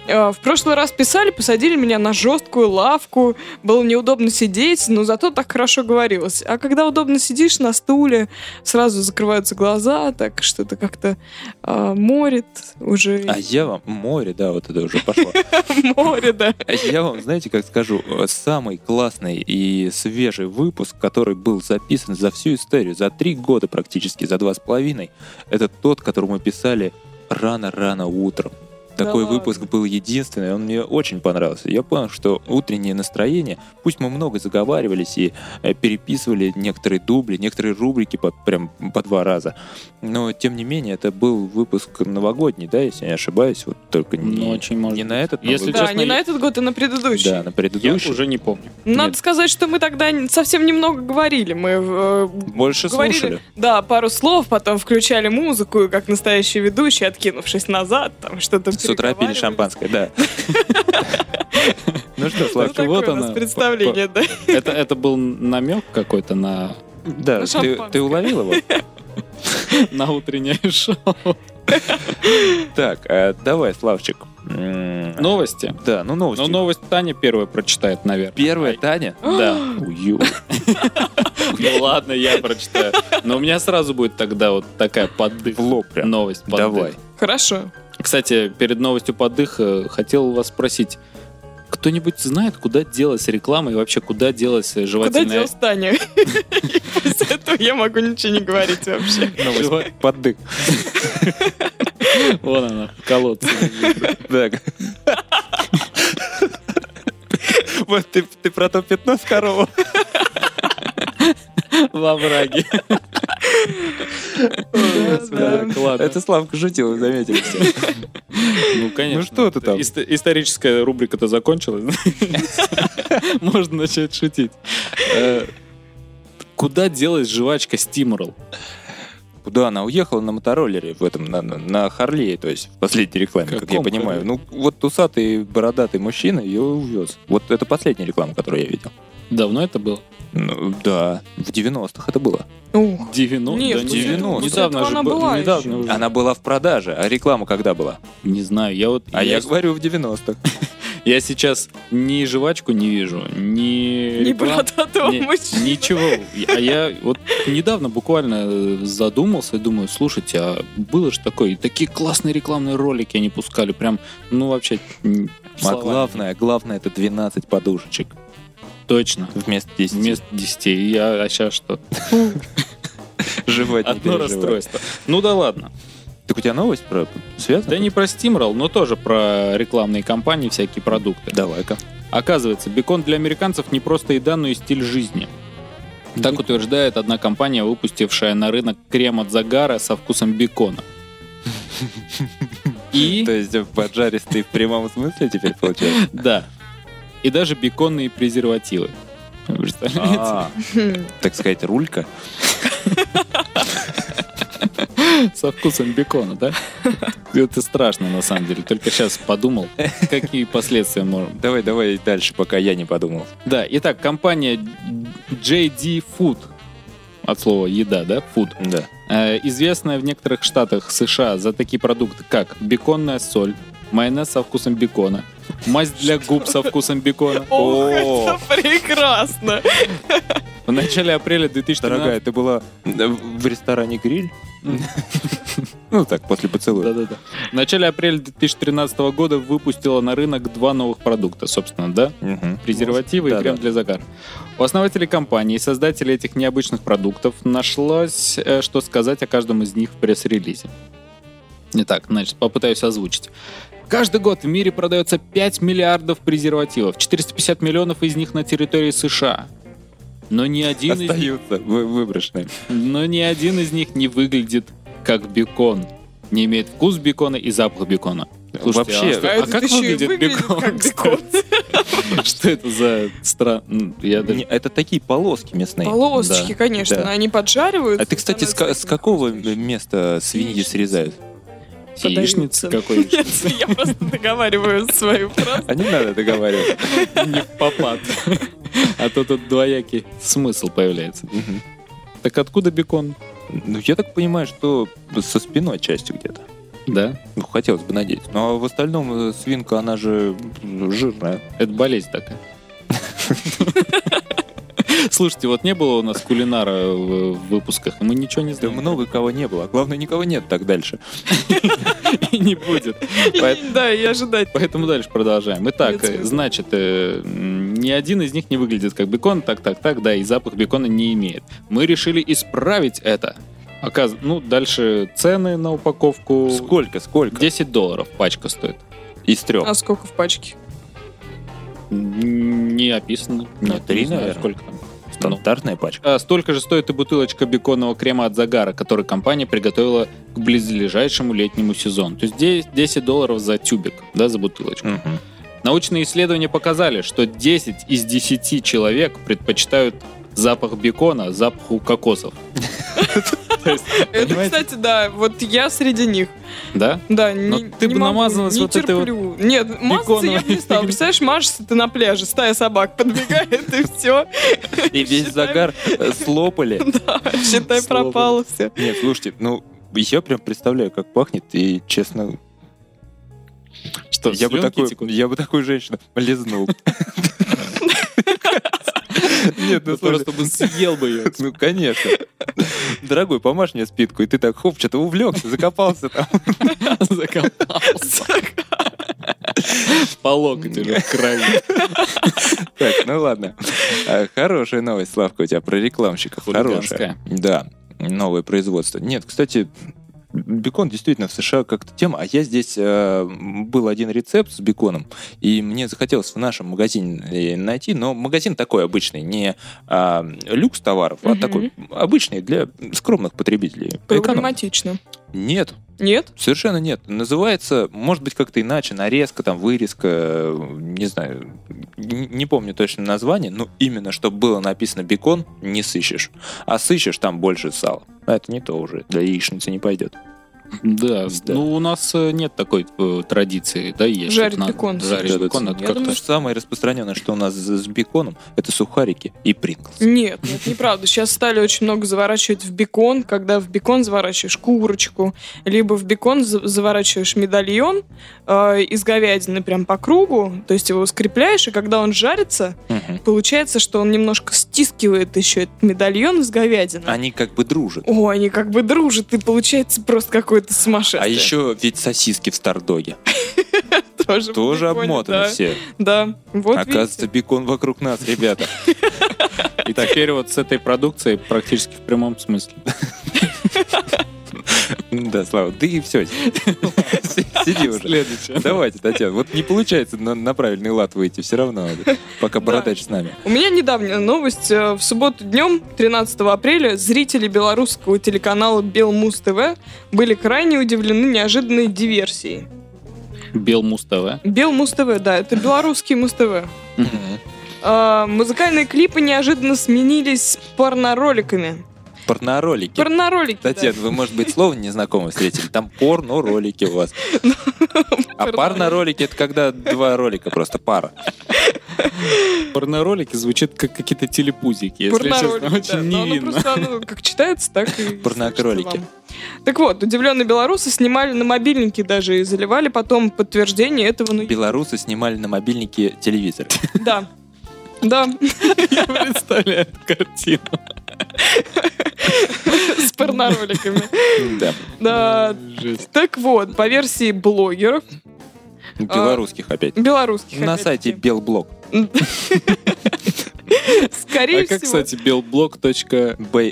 Э, В прошлый раз писали, посадили меня на жесткую лавку, было неудобно сидеть, но зато так хорошо говорилось. А когда удобно сидишь на стуле, сразу закрываются глаза, так что-то как-то э, морит уже. А я вам, море, да, вот это уже пошло. Море, да. А Я вам, знаете, как скажу, э, самый классный и свежий выпуск, который был записан за всю историю, за три года практически, за два с половиной, это тот, который мы писали рано-рано утром. Да Такой ладно? выпуск был единственный, он мне очень понравился. Я понял, что утреннее настроение, пусть мы много заговаривались и э, переписывали некоторые дубли, некоторые рубрики по, прям по два раза, но тем не менее это был выпуск новогодний, да, если я не ошибаюсь, вот только не, Ну, очень может не на этот Если Новый Да, год. честно, не на я- этот год, а на предыдущий. Да, на Я предыдущий. уже не помню. Надо Нет. сказать, что мы тогда совсем немного говорили. Мы э, Больше говорили, слушали. да, пару слов, потом включали музыку, и как настоящий ведущий, откинувшись назад, там что-то С утра пили шампанское, да. Ну что, Ну, Славка, такое вот она, представление, да. Это, это был намек какой-то на, да, Ну, ты, уловил его? на утреннее шоу. Так, э, давай, Славчик. Новости. Да, ну новости. Ну, новость Таня первая прочитает, наверное. Первая, Таня? Да. Ую. Ну ладно, я прочитаю. Но у меня сразу будет тогда вот такая поддых. В лоб. Новость. Давай. Хорошо. Кстати, перед новостью поддых э, хотел вас спросить. Кто-нибудь знает, куда делась реклама и вообще куда делась э, Куда жевательная... делась Таня? После этого я могу ничего не говорить вообще. Новость поддык. Вон она, в колодце. Так. Вот ты, ты про то пятно с корову. Во враге. Это Славка шутил, вы заметили все. Ну, конечно. Ну, что ты там? Ист- историческая рубрика-то закончилась. Можно начать шутить. Э, Куда делась жвачка Стиморал? Куда она уехала на мотороллере в этом, на, на, на Харлее, то есть в последней рекламе, как я Каком понимаю. Ну, вот усатый бородатый мужчина ее увез. Вот это последняя реклама, которую я видел. Давно это было? Ну, да, в 90-х это было. Ух. 90? Нет, да после не- этого- после Недавно же она был- была недавно еще. уже. Она была в продаже, а реклама когда была? Не знаю, я вот... А я, я, говорю в 90-х. я сейчас ни жвачку не вижу, ни... Не реклам- бородатого ни- мужчины. Ничего. А я вот недавно буквально э, задумался и думаю, слушайте, а было же такое, такие классные рекламные ролики они пускали, прям, ну вообще... А главное, главное это 12 подушечек Точно. вместо 10. Вместо 10. Я, а сейчас что? Не Одно расстройство. Ну да ладно. Так у тебя новость про связана? Да не про Steamroll, но тоже про рекламные кампании, всякие продукты. Давай-ка. Оказывается, бекон для американцев не просто еда, но и стиль жизни. Так утверждает одна компания, выпустившая на рынок крем от загара со вкусом бекона. И, То есть поджаристый в прямом смысле теперь получается? да, и даже беконные презервативы. Вы Представляете? А, Так сказать, рулька. Со вкусом бекона, да? Это страшно, на самом деле. Только сейчас подумал, какие последствия можем. Давай, давай дальше, пока я не подумал. Да, итак, компания JD Food, от слова еда, да, food, Да. э, известная в некоторых штатах США за такие продукты, как беконная соль, майонез со вкусом бекона, мазь для губ со вкусом бекона. Ох, это прекрасно. В начале апреля 2013 Дорогая, ты была в ресторане «Гриль»? Ну так, после поцелуя. Да-да-да. В начале апреля 2013 года выпустила на рынок два новых продукта, собственно, да? Мгм. презервативы и Да, крем да. для загара. У основателей компании и создателей этих необычных продуктов нашлось, э, что сказать о каждом из них в пресс-релизе. Итак, значит, попытаюсь озвучить. Каждый год в мире продается 5 миллиардов презервативов, 450 миллионов из них на территории США. Но ни один, из них, Остаются вы- выброшенные. но ни один из них не выглядит как бекон. Не имеет вкус бекона и запах бекона. Слушайте, Вообще, а, А а как выглядит выглядит бекон? как бекон. Что это за странно? Это такие полоски мясные. Полосочки, конечно, они поджаривают. А ты, кстати, с, ка- с какого места свиньи срезают? Яичница какой? Нет, я просто договариваю свою фразу. А не надо договаривать. Не в попад. А то тут двоякий смысл появляется. Так откуда бекон? Ну, я так понимаю, что со спиной частью где-то. Да? Ну, хотелось бы надеяться. Но в остальном э, свинка, она же жирная. Это болезнь такая. Слушайте, вот не было у нас кулинара в выпусках, и мы ничего не Да знаем. много кого не было. Главное, никого нет так дальше. И не будет. Да, и ожидать. Поэтому дальше продолжаем. Итак, значит, э, ни один из них не выглядит как бекон, так, так, так, да, и запах бекона не имеет. Мы решили исправить это. Оказ... Ну, дальше цены на упаковку. Сколько, сколько? 10 долларов пачка стоит. Из трех. А сколько в пачке? Не описано. Нет, три, наверное. сколько там. Ну, Стандартная пачка. а столько же стоит и бутылочка беконного крема от загара, который компания приготовила к близлежащему летнему сезону. То есть 10 10 долларов за тюбик, да, за бутылочку. Мгм. Научные исследования показали, что 10 из 10 человек предпочитают запах бекона запаху кокосов. Это, кстати, да, вот я среди них. Да? Да, не, ты бы намазалась вот этой вот терплю. Нет, мазаться я бы не стала. Представляешь, мажешься ты на пляже, стая собак подбегает, и все. И весь загар э, слопали. Да, считай, пропало все. Нет, слушайте, ну, я прям представляю, как пахнет, и, честно, Что, я бы, такой, я бы такую женщину лизнул. Нет, ну Да Просто бы съел бы ее. Ну, конечно. Дорогой, помажь мне спидку, и ты так, хоп, что-то увлекся, закопался там. Закопался. По локоть уже в крови. Так, ну ладно. А, Хорошая новость, Славка, у тебя про рекламщиков. Хорошая. Да, новое производство. Нет, кстати, бекон действительно в США как-то тема, а я здесь э, был один рецепт с беконом, и мне захотелось в нашем магазине э, найти, но магазин такой обычный, не а, люкс товаров, а Мгм. такой обычный для скромных потребителей. Эконом. Нет, Нет? Совершенно нет. Называется, может быть, как-то иначе, нарезка, там, вырезка, не знаю, не помню точно название, но именно, чтобы было написано бекон, не сыщешь. А сыщешь, там больше сала. А это не то уже, для яичницы не пойдет. Да, Да. ну у нас э, нет такой э, традиции, да, есть. Жарить Надо бекон. Жарить Да, бекон, да. это Я как-то... думаю, что самое распространенное, что у нас с беконом, это сухарики и принглс. Нет, нет, неправда. Сейчас стали очень много заворачивать в бекон, когда в бекон заворачиваешь курочку, либо в бекон за- заворачиваешь медальон э, из говядины прям по кругу, то есть его скрепляешь, и когда он жарится, Мгм. получается, что он немножко стискивает еще этот медальон из говядины. Они как бы дружат. О, они как бы дружат, и получается просто какое-то сумасшествие. А еще ведь сосиски в Стардоге. тоже, Тоже обмотаны да. все. Да, вот Оказывается, бекон вокруг нас, ребята. И теперь вот с этой продукцией практически в прямом смысле. Да, Слава, ты и все. Сиди уже. Следующее. Давайте, Татьяна. Вот не получается на, на правильный лад выйти все равно, пока бородач с нами. У меня недавняя новость. Э, В субботу днем, 13 апреля, зрители белорусского телеканала Белмуз ТВ были крайне удивлены неожиданной диверсией. Белмус ТВ. Белмуз ТВ, да, это белорусский Муз ТВ. А, Музыкальные клипы неожиданно сменились порнороликами. Порноролики. Порноролики, да. Татьяна, вы, может быть, слово незнакомое встретили? Там порно-ролики у вас. А парно-ролики — это когда два ролика, просто пара. Порноролики звучат как какие-то телепузики, если честно. Порноролики, да. Очень невинно. как читается, так и Порнокролики. Так вот, удивленные белорусы снимали на мобильники даже и заливали потом подтверждение этого на Белорусы снимали на мобильнике телевизор. Да. Да, Я представляю эту картину. С порнороликами. Да. Так вот, по версии блогеров, Белорусских опять. белорусских, На сайте Белблок. скорее А как, всего, кстати, belblok.by?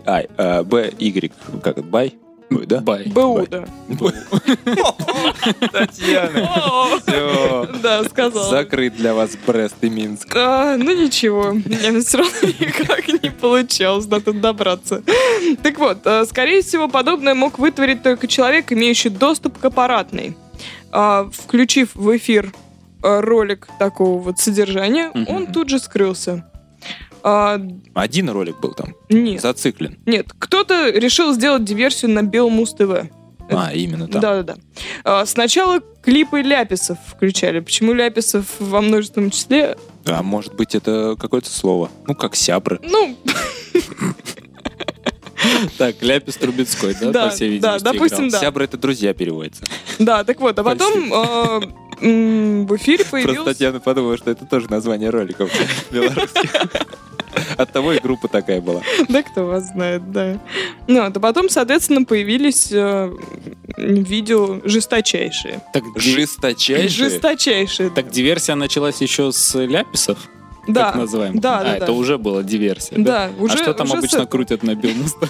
BI. а, BY. Как это? BY? Да? БУ, да. Татьяна. Все. Да, сказал. Закрыт для вас Брест и Минск. А, ну ничего, у меня все равно никак не получалось до тут добраться. Так вот, э, скорее всего, подобное мог вытворить только человек, имеющий доступ к аппаратной. А, Включив в эфир э, ролик такого вот содержания, он тут же скрылся. А, Один ролик был там. Нет, Зациклен. нет, кто-то решил сделать диверсию на Белмуз ТВ. А, именно там. Да-да-да. А, Сначала клипы ляписов включали. Почему ляписов во множественном числе? А может быть, это какое-то слово. Ну, как сябры. Ну, Так, Ляпис Трубецкой, да, Да, по всей да, видимости, допустим, играл? да. Сябры это друзья переводится. Да, так вот, а потом м, в эфире Просто появился... Татьяна подумала, что это тоже название роликов белорусских. От того и группа такая была. Да кто вас знает, да. Ну, а потом, соответственно, появились э, видео жесточайшие. Так, Жесточайшие. Жесточайшие. так диверсия началась еще с ляписов, да. так называемых? Да, а, да, это да. уже была диверсия, Да, уже, а что там уже обычно с- крутят на Белмус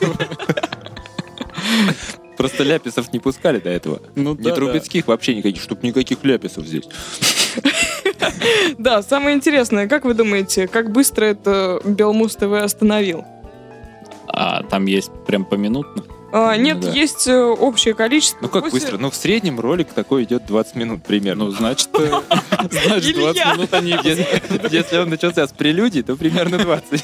Просто ляписов не пускали до этого. Ну Не трубецких вообще никаких, чтоб никаких ляписов здесь. Да, самое интересное, как вы думаете, как быстро это Белмуз ТВ остановил? А там есть прям поминутно? А, нет, да. есть э, общее количество. Ну как После- быстро? Ну в среднем ролик такой идет 20 минут примерно. Ну, значит, э, значит, 20 Илья. минут они... Если, он начался с прелюдий, то примерно 20.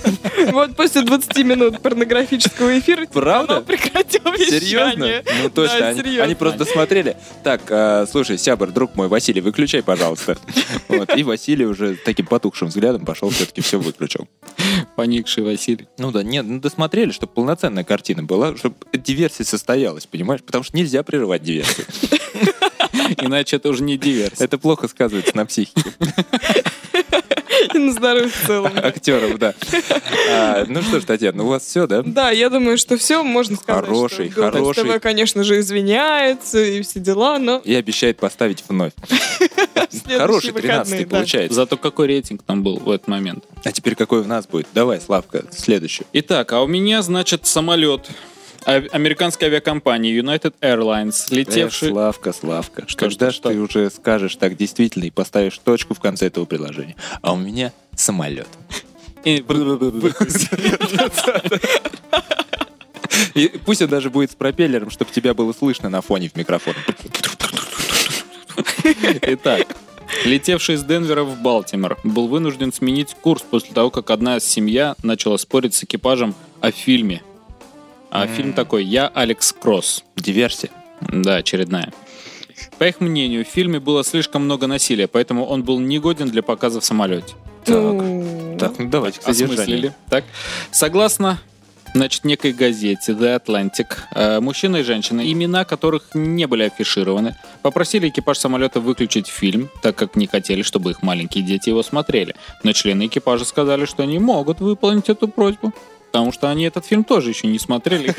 Вот после 20 минут порнографического эфира Правда? оно прекратило Серьезно? Ну точно, они, просто смотрели. Так, а, слушай, сябр, друг мой, Василий, выключай, пожалуйста. И Василий уже таким потухшим взглядом пошел, все-таки все выключил. Поникший Василий. Ну да, нет, ну досмотрели, чтобы полноценная картина была, чтобы диверсия состоялась, понимаешь? Потому что нельзя прерывать диверсию. Иначе это уже не диверсия. Это плохо сказывается на психике И на здоровье в целом. да. актеров, да. А, ну что ж, Татьяна, у вас все, да? Да, я думаю, что все можно сказать. Хороший, что хороший. ТВ, конечно же, извиняется и все дела, но И обещает поставить вновь. Хороший, выходные, 13 да. получается. Зато какой рейтинг там был в этот момент? А теперь какой у нас будет? Давай, Славка, следующий. Итак, а у меня, значит, самолет а- американской авиакомпании United Airlines, Эх, летевший... Славка, Славка. Что, Когда что, ж что? ты уже скажешь так действительно и поставишь точку в конце этого предложения? А у меня самолет. И- И пусть он даже будет с пропеллером, чтобы тебя было слышно на фоне в микрофон. Итак, летевший из Денвера в Балтимор был вынужден сменить курс после того, как одна семья начала спорить с экипажем о фильме. А фильм такой «Я Алекс Кросс». Диверсия. Да, очередная. По их мнению, в фильме было слишком много насилия, поэтому он был негоден для показа в самолете. Ну, Так, ну давайте к содержанию. Так. Согласно значит, некой газете The Atlantic, э, мужчина и женщина, имена которых не были афишированы, попросили экипаж самолета выключить фильм, так как не хотели, чтобы их маленькие дети его смотрели. Но члены экипажа сказали, что они могут выполнить эту просьбу. Потому что они этот фильм тоже еще не смотрели.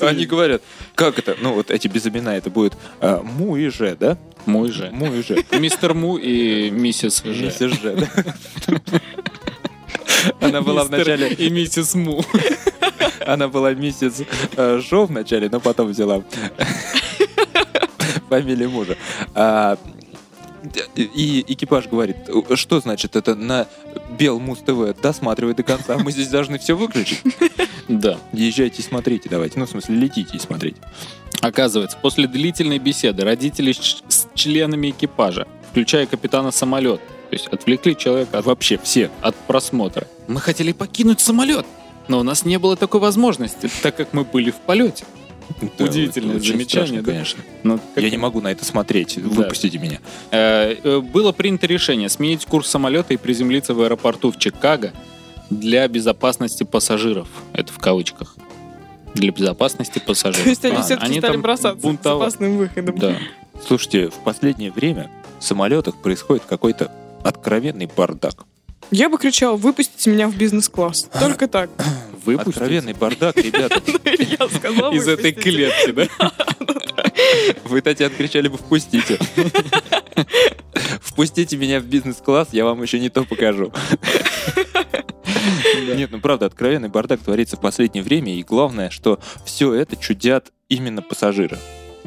Они говорят, как это? Ну, вот эти без имена, это будет а, Му и Же, да? Мой же. Му и Же. Мистер Му и миссис Ж. Миссис Же, да. Она была в Мистер начале... И миссис Му. Она была миссис э, Шоу вначале, но потом взяла фамилию мужа. И экипаж говорит, что значит это на Бел Муз ТВ досматривай до конца, мы здесь должны все выключить. Да. Езжайте и смотрите, давайте. Ну, в смысле, летите и смотрите. Оказывается, после длительной беседы родители с членами экипажа, включая капитана самолет, то есть отвлекли человека от, Вообще все. от просмотра. Мы хотели покинуть самолет, но у нас не было такой возможности, так как мы были в полете. Да, Удивительное очень замечание, страшно, да? конечно. Ну, как- Я не могу на это смотреть. Выпустите меня. Э, э, Было принято решение сменить курс самолета и приземлиться в аэропорту в Чикаго для безопасности пассажиров. Это в кавычках. Для безопасности пассажиров. То есть они А, все-таки стали бросаться с опасным выходом. Да. Слушайте, в последнее время в самолетах происходит какой-то откровенный бардак. Я бы кричал, выпустите меня в бизнес-класс. Только так. Выпустить Откровенный бардак, ребята. Сказала, из этой выпустите. клетки, да? Вы, Татьяна, кричали бы «впустите». Впустите меня в бизнес-класс, я вам еще не то покажу. Нет, ну правда, откровенный бардак творится в последнее время, и главное, что все это чудят именно пассажиры.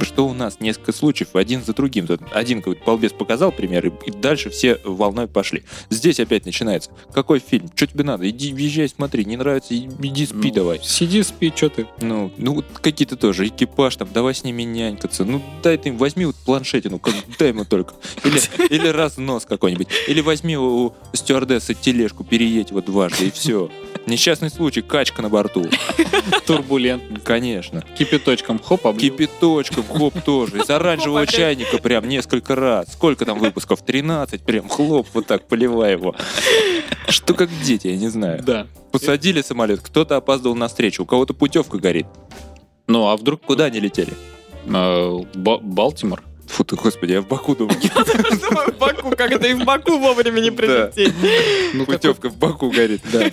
Что у нас несколько случаев один за другим. Тут Один какой-то балбес показал пример, и, дальше все волной пошли. Здесь опять начинается. Какой фильм? Что тебе надо? Иди, въезжай, смотри. Не нравится, иди спи Ну, давай. Сиди, спи, что ты? Ну, ну какие-то тоже, экипаж там, давай с ними нянькаться. Ну, дай ты им, возьми вот планшетину, как, дай ему только. Или, или разнос какой-нибудь. Или возьми у стюардессы тележку, переедь вот дважды, и все. Несчастный случай, качка на борту. Турбулентный. Конечно. Кипяточком хоп, облил. Кипяточком, хоп, тоже. Из оранжевого чайника прям несколько раз. Сколько там выпусков? 13, прям хлоп, вот так, поливай его. Что как дети, я не знаю. Да. Посадили самолет, кто-то опаздывал на встречу, у кого-то путевка горит. Ну, а вдруг Куда они летели? Ба- Балтимор? Фу ты, господи, я в Баку думал. Думаю, в Баку, как это и в Баку вовремя не прилететь. Ну, Путевка в Баку горит. Да.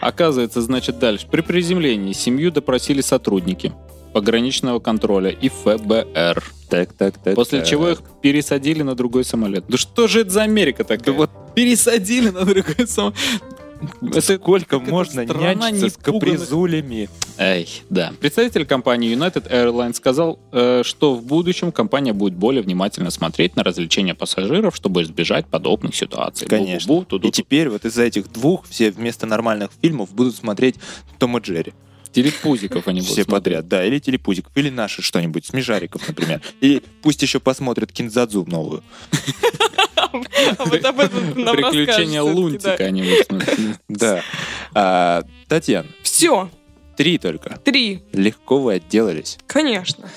Оказывается, значит, дальше. При приземлении семью допросили сотрудники пограничного контроля и ФБР. Так, так, так. После так. чего их пересадили на другой самолет. Да что же это за Америка такая? Да вот пересадили на другой самолет. Сколько можно нянчиться с капризулями? Эй, да. Представитель компании United Airlines сказал, э, что в будущем компания будет более внимательно смотреть на развлечения пассажиров, чтобы избежать подобных ситуаций. Конечно. И теперь вот из-за этих двух все вместо нормальных фильмов будут смотреть Том и Джерри. Телепузиков они будут Все смотреть. подряд, да. Или телепузиков, или наши что-нибудь, Смежариков, например. И пусть еще посмотрят Кинзадзу новую. Вот об этом нам Приключения Лунтика они будут. Да. А, Татьяна. Все, три только. три, Легко вы отделались. конечно.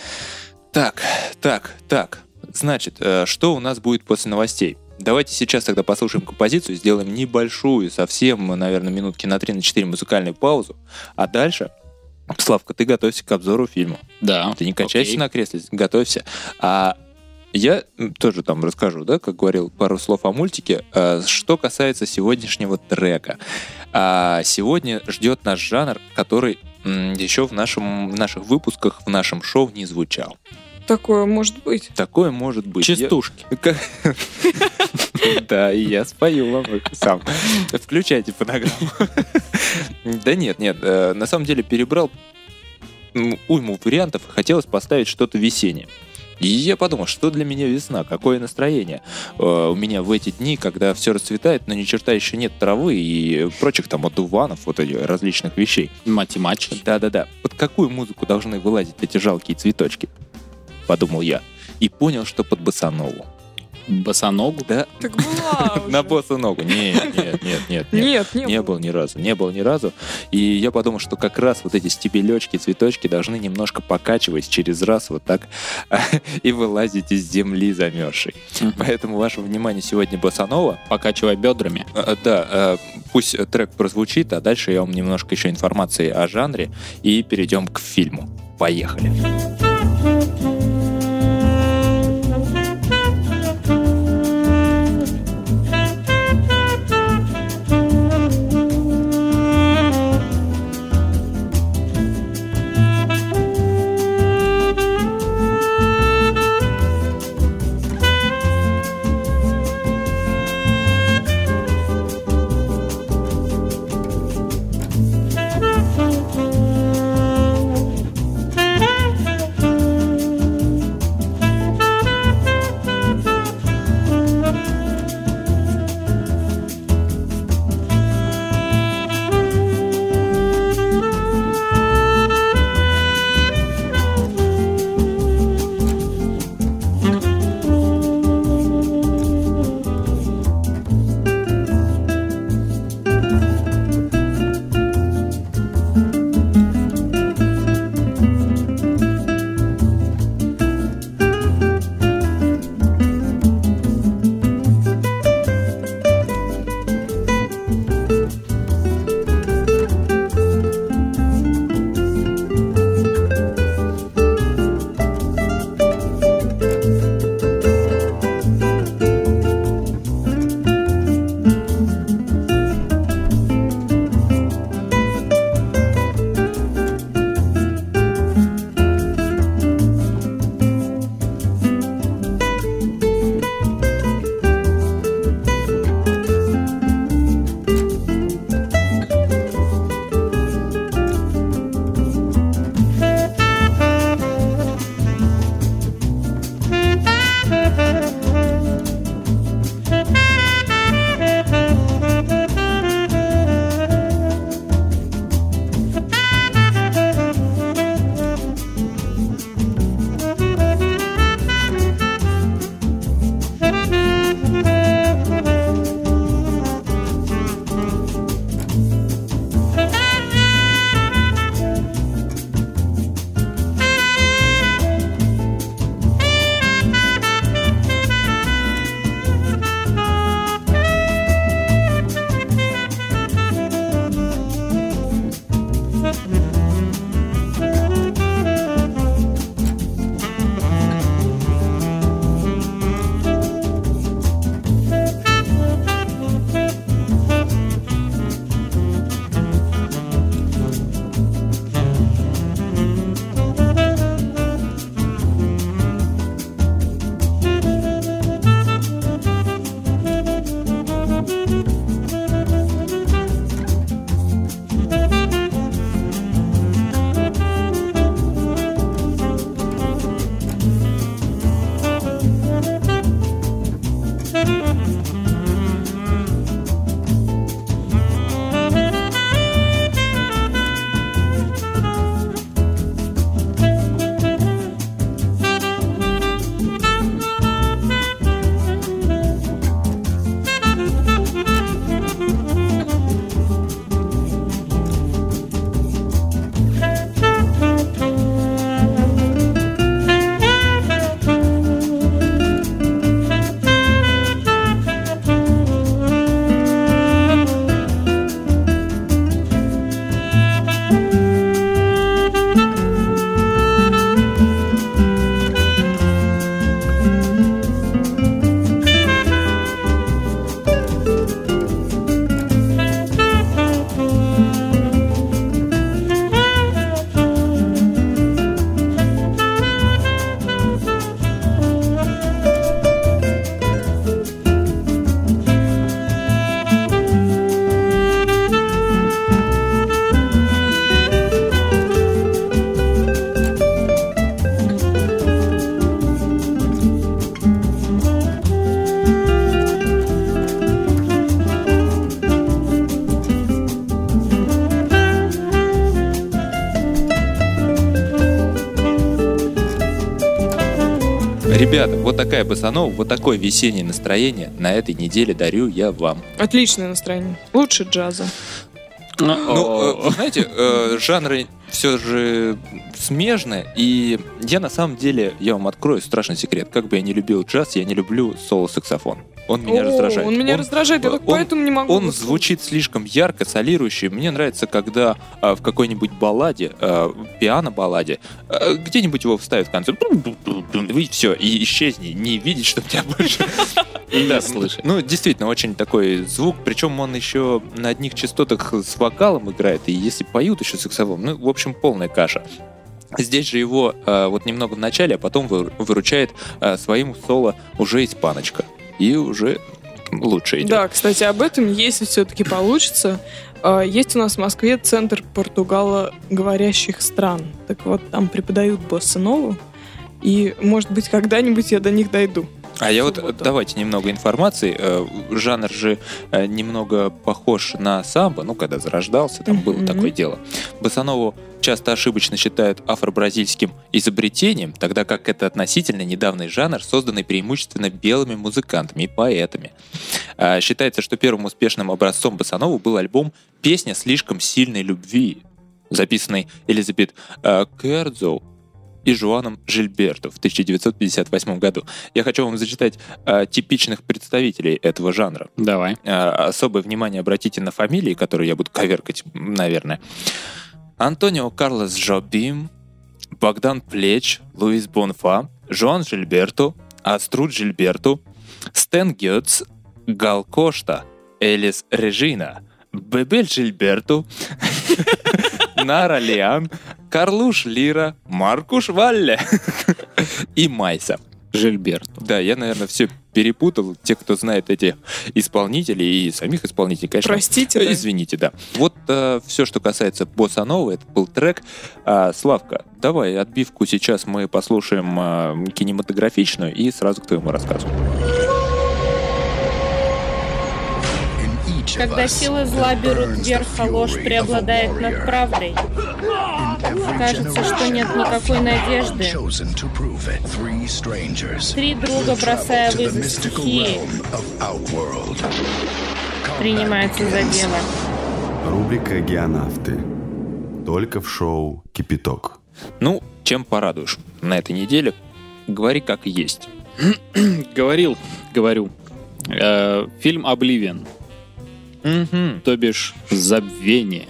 Так, так, так. Значит, э, что у нас будет после новостей? Давайте сейчас тогда послушаем композицию, сделаем небольшую, совсем, наверное, минутки на 3 на 4 музыкальную паузу, а дальше, Славка, ты готовься к обзору фильма. Да. Ты не качайся окей. на кресле, готовься. А я тоже там расскажу, да, как говорил, пару слов о мультике. А, Что касается сегодняшнего трека. А, Сегодня ждет наш жанр, который еще в, нашем, в наших выпусках, в нашем шоу не звучал. Такое может быть. Такое может быть. Частушки. Да, и я спою вам сам. Включайте фонограмму. Да нет, нет, э, на самом деле перебрал уйму вариантов, и хотелось поставить что-то весеннее. И я подумал, что для меня весна, какое настроение э, у меня в эти дни, когда все расцветает, но ни черта еще нет травы и прочих там одуванов, вот этих различных вещей. Математики. Да-да-да. Под какую музыку должны вылазить эти жалкие цветочки? Подумал я. И понял, что под босанову. Босоногу. Да, Так была на босу ногу. Нет, нет, нет, нет, нет. Нет, не, Не было. был ни разу, не был ни разу. И я подумал, что как раз вот эти стебелечки, цветочки должны немножко покачивать через раз вот так и вылазить из земли замерзшей. Поэтому ваше внимание сегодня Босанова. Покачивая бедрами. Да, э, пусть трек прозвучит, а дальше я вам немножко еще информации о жанре и перейдем к фильму. Поехали. Thank Ребята, вот такая басанова, вот такое весеннее настроение на этой неделе дарю я вам. Отличное настроение. Лучше джаза. Ну, э, вы знаете, э, жанры все же смежные, и я на самом деле, я вам открою страшный секрет. Как бы я не любил джаз, я не люблю соло-саксофон. Он меня О, раздражает. Он меня раздражает, я он- так поэтому не могу. Он звучит слишком ярко, солирующе. Мне нравится, когда а, в какой-нибудь балладе, а, пиано-балладе, а, где-нибудь его вставят в конце. И все, и исчезни, не видеть, что тебя больше... Да, слышать. Ну, действительно, очень такой звук. Причем он еще на одних частотах с вокалом играет. И если поют еще саксофон, ну, в общем, полная каша. Здесь же его а, вот немного в начале, а потом вы- выручает а, своим соло уже испаночка. И уже лучше идет. Да, кстати, об этом, если все-таки получится, э, есть у нас в Москве центр португалоговорящих стран. Так вот, там преподают босса-нову, и, может быть, когда-нибудь я до них дойду. А я вот давайте немного информации. Э, Жанр же э, немного похож на самбо, ну, когда зарождался, там было такое дело. Басанову часто ошибочно считают афро-бразильским изобретением, тогда как это относительно недавний жанр, созданный преимущественно белыми музыкантами и поэтами. А, Считается, что первым успешным образцом басанову был альбом «Песня слишком сильной любви», записанный Элизабет э, Кердзоу и Жуаном Жильберто в 1958 году. Я хочу вам зачитать э, типичных представителей этого жанра. Давай. Э, особое внимание обратите на фамилии, которые я буду коверкать, наверное. Антонио Карлос Жобим, Богдан Плеч, Луис Бонфа, Жуан Жильберто, Аструд Жильберто, Стэн Гетц, Гал Кошта, Элис Режина, Бебель Жильберто, Нара Лиан, Карлуш Лира, Маркуш Валле и Майса. Жильберт. Да, я, наверное, все перепутал. Те, кто знает эти исполнителей и самих исполнителей, конечно. Простите, э, да. Извините, да. Вот все, что касается босса нового, это был трек. А, Славка, давай отбивку сейчас мы послушаем а, кинематографичную и сразу к твоему рассказу. Когда силы зла берут верх, а ложь преобладает над правдой. Кажется, что нет никакой надежды. Три друга, бросая вызов стихии, принимаются за дело. Рубрика «Геонавты». Только в шоу «Кипяток». Ну, чем порадуешь на этой неделе? Говори как есть. Говорил, говорю. Э, фильм «Обливион», Мгм. то бишь «Забвение».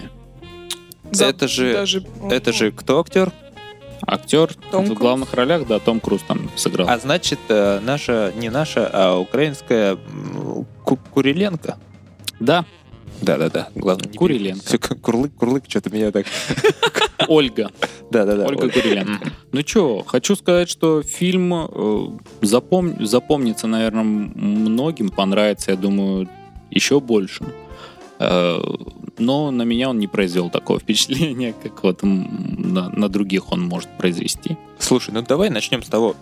За- Это же- даже- Это же кто актер? Актер Том в Круз. главных ролях, да, Том Круз там сыграл. А значит, э, наша, не наша, а украинская Ку- Куриленко. Да, Да-да-да, главное. не Куриленко. Всё, к- Курлык, курлык, что-то меня так... Ольга. Да-да-да. Ольга Ольга. Куриленко. Ну чё, хочу сказать, что фильм э, запом- запомнится, наверное, многим, понравится, я думаю, еще больше. Э, но на меня он не произвел такого впечатления, как вот на, на других он может произвести. Слушай, ну давай начнем с того,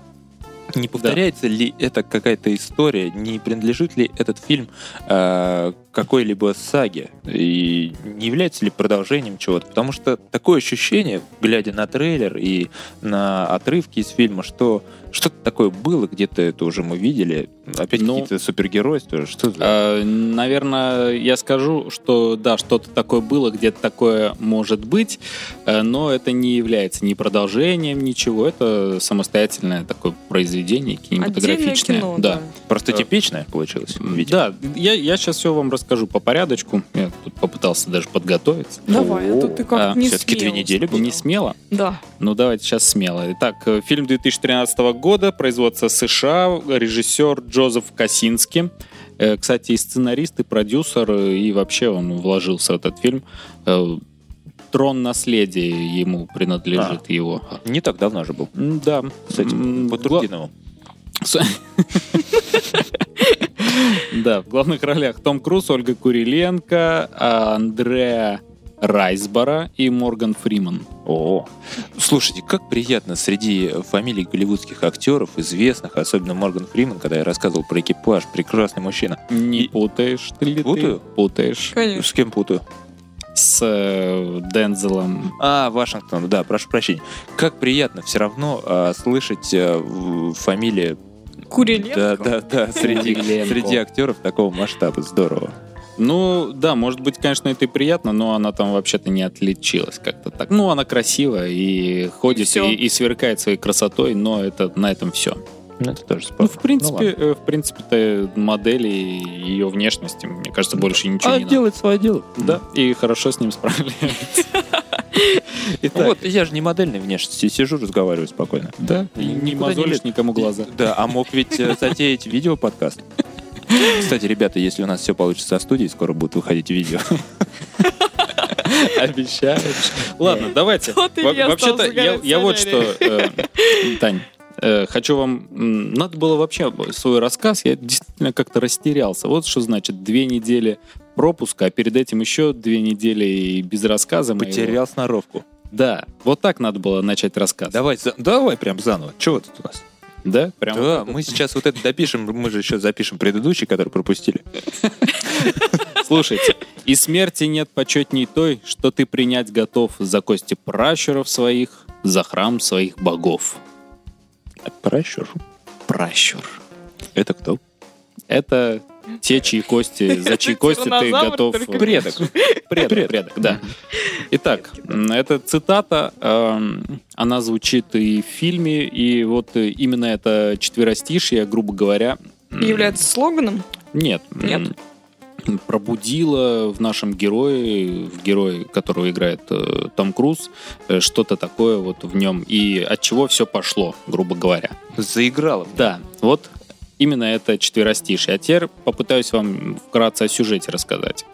не повторяется ли это какая-то история, не принадлежит ли этот фильм э, какой-либо саге, и не является ли продолжением чего-то, потому что такое ощущение, глядя на трейлер и на отрывки из фильма, что что-то такое было, где-то это уже мы видели, опять Ну, какие-то супергеройства, что за... Э, наверное, я скажу, что да, что-то такое было, где-то такое может быть, э, но это не является ни продолжением, ничего. Это самостоятельное такое произведение кинематографичное. Отдельное кино, да. да. Просто э, типичное получилось, видимо. Да, я, я сейчас все вам расскажу по порядочку. Я тут попытался даже подготовиться. Давай, а то ты как А, не всё-таки две недели сказал. Не смело? Да. Ну, давайте сейчас смело. Итак, э, фильм 2013 года, производство США, режиссер Джозеф Косински. Э, Кстати, и сценарист, и продюсер, э, и вообще он вложился в этот фильм. Трон наследия ему принадлежит его. Не так давно же был. Да. С этим Батурдиновым. Да, в главных ролях Том Круз, Ольга Куриленко, а, Андреа Райсбора и Морган Фриман. О, слушайте, как приятно среди фамилий голливудских актеров, известных, особенно Морган Фриман, когда я рассказывал про экипаж, прекрасный мужчина. Не И- путаешь ты ли ты? Путаю? Путаешь. Конечно. С кем путаю? с э, Дензелом. А, Вашингтон, да, прошу прощения. Как приятно все равно а, слышать в- фамилии Куриленко? Да, да, да, среди, среди актеров такого масштаба. Здорово. Ну, да, может быть, конечно, это и приятно, но она там вообще-то не отличилась как-то так. Ну, она красивая и ходит, И и, и сверкает своей красотой, но это на этом все. Ну, это тоже Ну, спорно. в принципе, э, в принципе-то модели и ее внешности, мне кажется, больше ничего а не надо. делает свое дело. Да, и хорошо с ним справляется. Итак, Вот, я же не модельной внешности, сижу, разговариваю спокойно. да, И не не мозолишь лез. никому глаза. Да, а мог ведь э, затеять видео-подкаст. Кстати, ребята, если у нас все получится со студии, скоро будут выходить видео. Обещаешь. Ладно, давайте. Вообще-то, я, вот что, э, Тань, э, хочу вам... Надо было вообще свой рассказ, я действительно как-то растерялся. Вот что значит две недели пропуска, а перед этим еще две недели и без рассказа моего. Потерял сноровку. Да, вот так надо было начать рассказ. Давай, за- давай прям заново. Чего тут у нас? Да? Прям Да, мы сейчас вот это допишем, мы же еще запишем предыдущий, который пропустили. Слушайте, и смерти нет почетней той, что ты принять готов за кости пращуров своих, за храм своих богов. Пращур. Пращур. Это кто? Это те, чьи кости, за чьи кости ты готов... Предок. Предок, предок, да. Итак, эта цитата, эм, она звучит и в фильме, и вот э, именно это четверостишье, грубо говоря... Является слоганом? Нет. Нет? Пробудило в нашем герое, в герое, которого играет э, Том Круз, э, что-то такое вот в нем, и от чего все пошло, грубо говоря. Заиграла. Да, вот именно это четверостишие. А теперь попытаюсь вам вкратце о сюжете рассказать.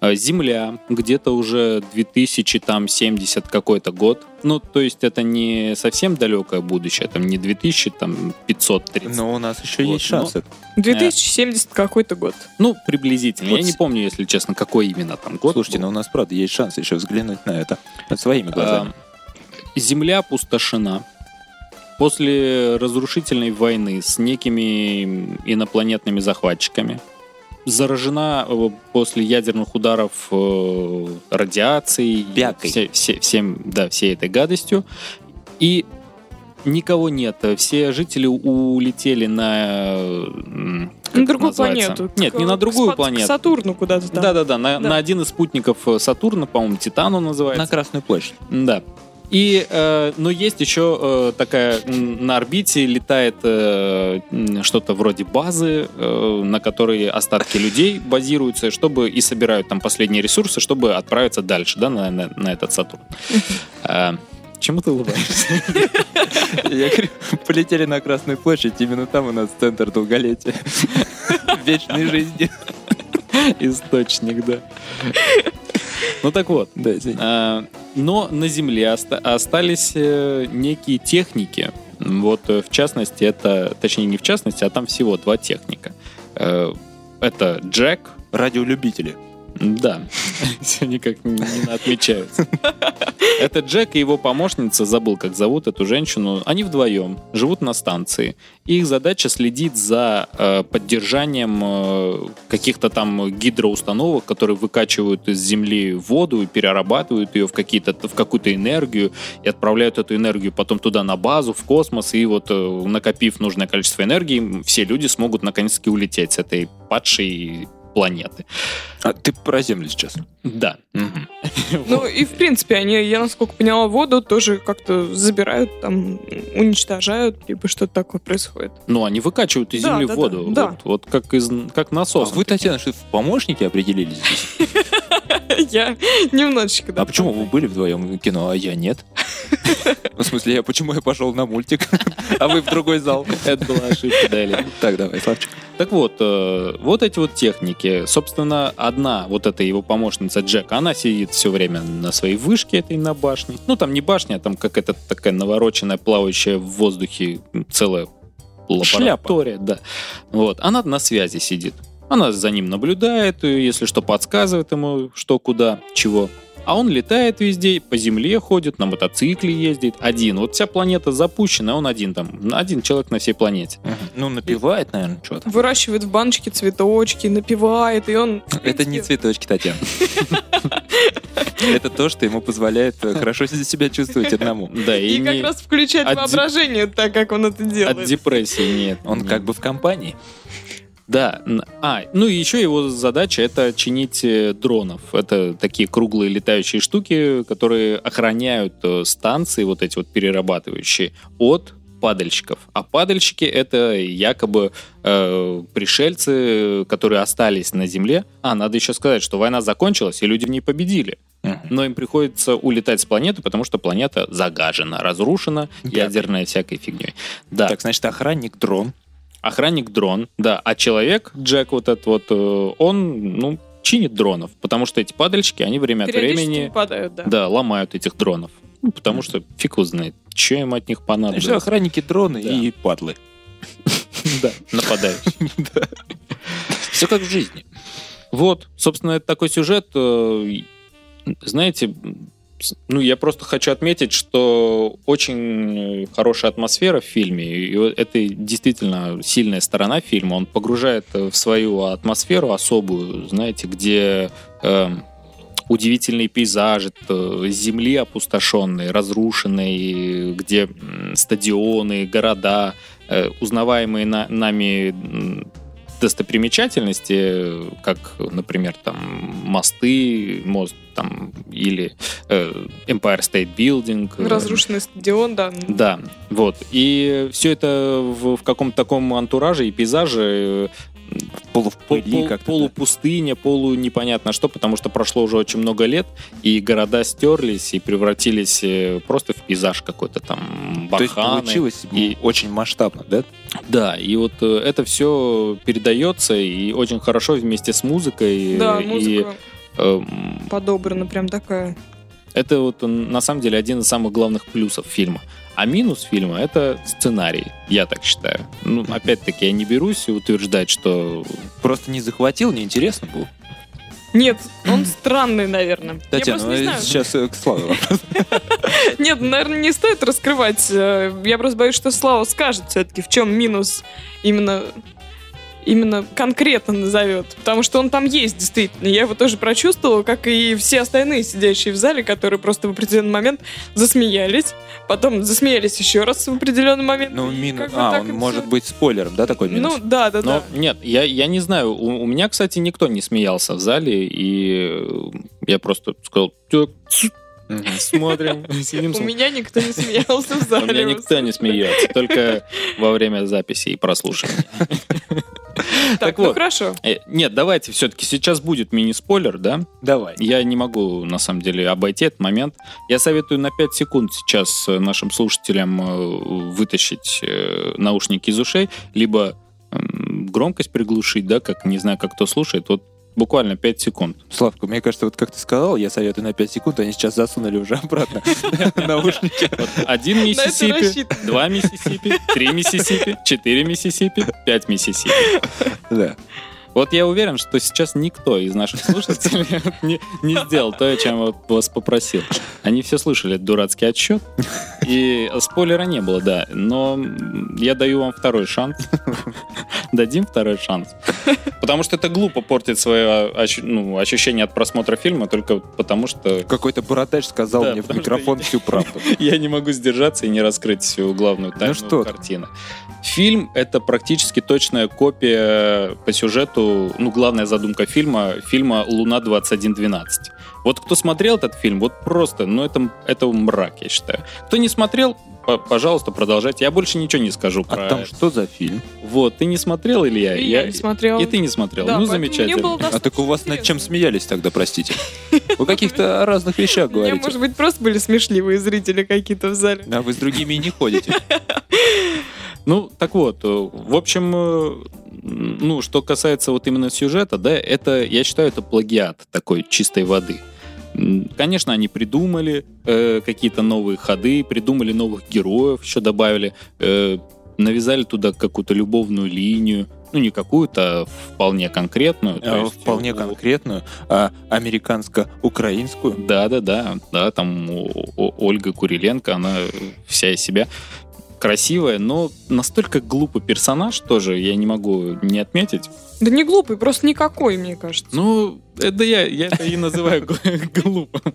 Э, Земля, где-то уже 2070 какой-то год. Ну, то есть это не совсем далекое будущее, там не 2530. Но у нас еще Вот, есть шансы. 2070 какой-то год. Ну, приблизительно. Вот Я не помню, если честно, какой именно там год. Слушайте, был. ну у нас правда есть шанс еще взглянуть на это своими глазами. А, Земля опустошена. После разрушительной войны с некими инопланетными захватчиками. Заражена э, после ядерных ударов э, радиацией. Бякой. все- все- всем, да, всей этой гадостью. И никого нет. Все жители улетели на... На другую называется? планету. Нет, К- не на к другую Спа- планету. К Сатурну куда-то там. Да-да-да, на, Да. на один из спутников э, Сатурна, по-моему, Титан он называется. На Красную площадь. Да. И, э, но есть еще э, такая на орбите летает э, что-то вроде базы, э, на которой остатки людей базируются, чтобы и собирают там последние ресурсы, чтобы отправиться дальше, да, на, на- на этот Сатурн. А, Чему ты улыбаешься? Я говорю, полетели на Красную площадь, именно там у нас центр долголетия. Вечной жизни. Источник, да. Ну так вот. Да. А, Но на Земле оста- остались э, некие техники. Вот, э, в частности, это, точнее, не в частности, а там всего два техника. Э, Это Джек, Радиолюбители. Да, все никак не отмечаются. Это Джек и его помощница, забыл, как зовут эту женщину. Они вдвоем живут на станции. Их задача следить за э, поддержанием э, каких-то там гидроустановок, которые выкачивают из земли воду и перерабатывают ее в, какие-то, в какую-то энергию и отправляют эту энергию потом туда на базу, в космос. И вот э, накопив нужное количество энергии, все люди смогут наконец-таки улететь с этой падшей планеты. А ты про Землю сейчас. Да. Ну и в принципе они, я насколько поняла, воду тоже как-то забирают, там уничтожают, либо что-то такое происходит. Ну, они выкачивают из Да, земли да, воду. да, Вот, вот как из как А насос. вы, Татьяна, что в помощники определились здесь? Я немножечко... да. А почему вы были вдвоем в кино, а я нет? В смысле, я почему я пошел на мультик, а вы в другой зал? Это была ошибка, да, или- Так, давай, Славчик. Так вот, э, вот эти вот техники. Собственно, одна, вот эта его помощница Джек, она сидит все время на своей вышке этой на башне. Ну, там не башня, а там какая-то такая навороченная, плавающая в воздухе целая лаборатория. Да. Вот. Она на связи сидит. Она за ним наблюдает, и, если что, подсказывает ему, что, куда, чего. А он летает везде, по земле ходит, на мотоцикле ездит, один. Вот вся планета запущена, а он один там, один человек на всей планете. Ну, напевает, наверное, что-то. Выращивает в баночке цветочки, напивает, и он... Это не цветочки, Татьяна. Это то, что ему позволяет э, хорошо себя чувствовать одному. Да, и, И как не- раз включать от- воображение так, как он это от делает. депрессии нет. Он нет. как бы в компании. Да. А, ну и еще его задача это чинить э, дронов. Это такие круглые летающие штуки, которые охраняют э, станции, вот эти вот перерабатывающие, от падальщиков. А падальщики это якобы э, пришельцы, которые остались на Земле. А, надо еще сказать, что война закончилась, и люди в ней победили. Но им приходится улетать с планеты, потому что планета загажена, разрушена ядерной всякой фигней. Да. Так, значит, охранник дрон. Охранник дрон, да. А человек, Джек вот этот вот, э, он, ну, чинит дронов, потому что эти падальщики, они время от времени, выпадают, да. да, ломают этих дронов. Ну, потому что фиг его знает, что им от них Значит, понадобилось. охранники дроны Да. и падлы. Да, нападают. Все как в жизни. Вот, собственно, это такой сюжет. э, Знаете, ну, я просто хочу отметить, что очень хорошая атмосфера в фильме, и это действительно сильная сторона фильма. Он погружает э, в свою атмосферу особую, знаете, где э, удивительные пейзажи, э, земли опустошенные, разрушенные, где стадионы, города, э, узнаваемые на- нами достопримечательности, как, например, там мосты, мост там или э, Empire State Building. э, Разрушенный стадион, да. да, вот. И все это в, в каком-то таком антураже и пейзаже э, Полу в пол- как-то. полупустыня, полу непонятно что, потому что прошло уже очень много лет, и города стерлись и превратились э, просто в пейзаж какой-то там То есть баханы. получилось и- очень масштабно, да? Да, и вот э, это все передается и очень хорошо вместе с музыкой. Да, и, музыка подобрана прям такая. это вот на самом деле один из самых главных плюсов фильма. А минус фильма это сценарий, я так считаю. Ну, опять-таки, я не берусь утверждать, что Просто не захватил, неинтересно было. Нет, он странный, наверное. Я Татьяна, не ну, знаю. сейчас э, к Славе вопрос. Нет, наверное, не стоит раскрывать. Э, Я просто боюсь, что Слава скажет все-таки, в чем минус именно именно конкретно назовет. Потому что он там есть, действительно. Я его тоже прочувствовала, как и все остальные сидящие в зале, которые просто в определенный момент засмеялись. Потом засмеялись еще раз в определенный момент. Ну, и минус... как бы А, он может всё. быть спойлером, да, такой минус? Ну, да, да, Но да. нет, я, я не знаю. У, у меня, кстати, никто не смеялся в зале, и я просто сказал, «Так, ц- Мгм. Смотрим, сидим, У смотрим». меня никто не смеялся в У зале. меня никто не смеется, только во время записи и прослушивания. Так, Так ну вот. хорошо. Э, Нет, давайте все-таки сейчас будет мини-спойлер, да? Давай. Я не могу, на самом деле, обойти этот момент. Я советую на 5 секунд сейчас э, нашим слушателям э, вытащить э, наушники из ушей, либо громкость приглушить, да, как, не знаю, как кто слушает, вот буквально 5 секунд. Славка, мне кажется, вот как ты сказал, я советую на 5 секунд, они сейчас засунули уже обратно наушники. Вот один Миссисипи, два Миссисипи, три Миссисипи, четыре Миссисипи, пять Миссисипи. Да. Вот я уверен, что сейчас никто из наших слушателей не, не сделал то, о чем вот вас попросил. Они все слышали этот дурацкий отсчет, и спойлера не было, да. Но я даю вам второй шанс. Дадим второй шанс. Потому что это глупо портить свое ощу- ну, ощущение от просмотра фильма только потому, что Какой-то бородач сказал Да, мне в что микрофон всю правду. я не могу сдержаться и не раскрыть всю главную тайну что ты. картины. Фильм — это практически точная копия по сюжету, ну, главная задумка фильма, фильма «Луна-2112». Вот кто смотрел этот фильм, вот просто, ну, это, это мрак, я считаю. Кто не смотрел, по- пожалуйста, продолжайте. Я больше ничего не скажу А про там это. что за фильм? Вот, ты не смотрел, Илья? И я не смотрела. И ты не смотрел. Да, ну, замечательно. было А так у вас над чем смеялись тогда, простите? Вы каких-то разных вещах говорите. может быть, просто были смешливые зрители какие-то в зале. А вы с другими и не ходите. Ну, так вот, в общем, э, ну, что касается вот именно сюжета, да, это, я считаю, это плагиат такой чистой воды. Конечно, они придумали э, какие-то новые ходы, придумали новых героев, еще добавили, э, навязали туда какую-то любовную линию, Ну, не какую-то, а вполне конкретную. А, есть, Вполне у- конкретную, а американско-украинскую. Да, да, да, да, там у- у Ольга Куриленко, она вся из себя красивая, но настолько глупый персонаж тоже я не могу не отметить. Да не глупый, просто никакой, мне кажется. Ну, это я, я это и называю гл- глупым,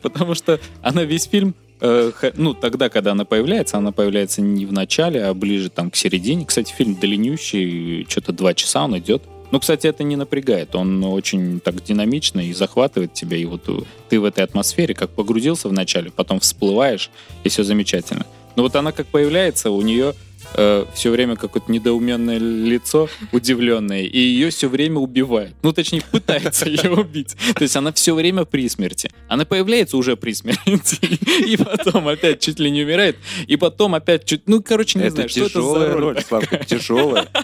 потому что она весь фильм, э, ну, тогда, когда она появляется, она появляется не в начале, а ближе там к середине. Кстати, фильм длиннющий, что-то два часа он идет. Ну, кстати, это не напрягает, он очень так динамично и захватывает тебя, и вот э, ты в этой атмосфере как погрузился в начале, потом всплываешь, и все замечательно. Но вот она как появляется, у нее все время какое-то недоуменное лицо, удивленное, и ее все время убивают. Ну, точнее, пытаются ее убить. То есть она все время при смерти. Она появляется уже при смерти, и потом опять чуть ли не умирает, и потом опять чуть... Ну, короче, не Это знаю, что это за тяжелая роль. роль, Славка, тяжелая.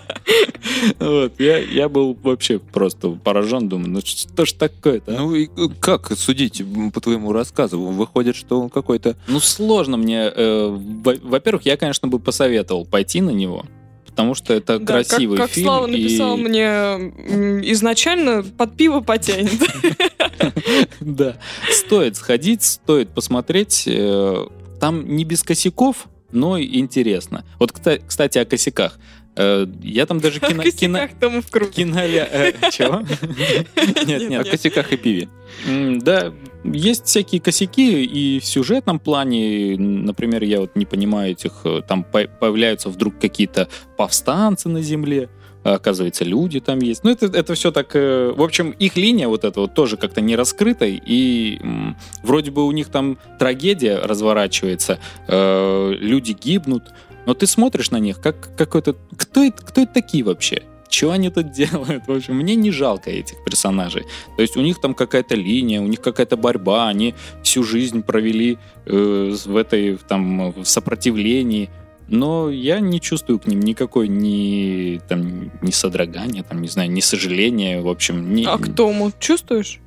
Вот, я, я был вообще просто поражен, думаю, ну что ж такое-то? а? Ну и э, как судить по твоему рассказу? Выходит, что он какой-то... Ну, сложно мне. э, во- Во-первых, я, конечно, бы посоветовал пойти на него, потому что это Да, как- красивый как, фильм. Слава и- написал мне изначально, под пиво потянет. Да. Стоит сходить, стоит посмотреть. э, Там не без косяков, но интересно. Вот, кстати, о косяках. Э, Я там даже кино... В кино- косяках тому в круг. киноля- э, Чего? Нет, О нет. косяках и пиве. Да, есть всякие косяки и в сюжетном плане. Например, я вот не понимаю этих... э, Там по- появляются вдруг какие-то повстанцы на земле. а Оказывается, люди там есть. Ну, это, это все так... э, В общем, их линия вот эта вот тоже как-то не раскрыта. И м, вроде бы у них там трагедия разворачивается. э, Люди гибнут. Но ты смотришь на них, как какой-то... Кто это, кто это такие вообще? Чего они тут делают? В общем, мне не жалко этих персонажей. То есть у них там какая-то линия, у них какая-то борьба, они всю жизнь провели э, в этой там в сопротивлении. Но я не чувствую к ним никакой ни, там, ни содрогания, там, не знаю, ни сожаления, в общем. Ни, А к Тому чувствуешь?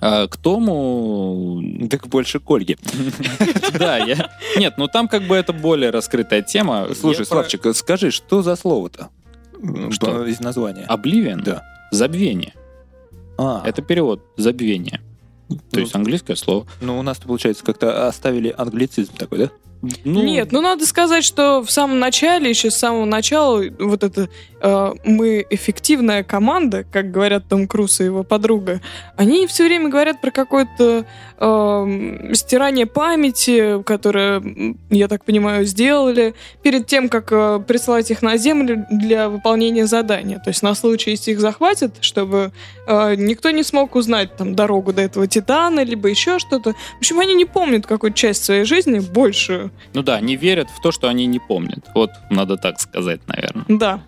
А к Тому... Так больше к Ольге. Да, я... Нет, ну там как бы это более раскрытая тема. Слушай, Славчик, скажи, что за слово-то? Что? Б- Из названия. Обливион? Да. Забвение. А, Это перевод. Забвение. То Ну, есть английское слово. ну, у нас, получается, как-то оставили англицизм такой, да? Ну, Нет, ну надо сказать, что в самом начале, еще с самого начала, вот это э, мы эффективная команда, как говорят Том Круз и его подруга, они все время говорят про какое-то э, стирание памяти, которое, я так понимаю, сделали перед тем, как э, присылать их на Землю для выполнения задания. То есть на случай, если их захватят, чтобы э, никто не смог узнать там дорогу до этого Титана, либо еще что-то. В общем, они не помнят какую-то часть своей жизни большую. Ну да, не верят в то, что они не помнят. Вот, надо так сказать, наверное. Да.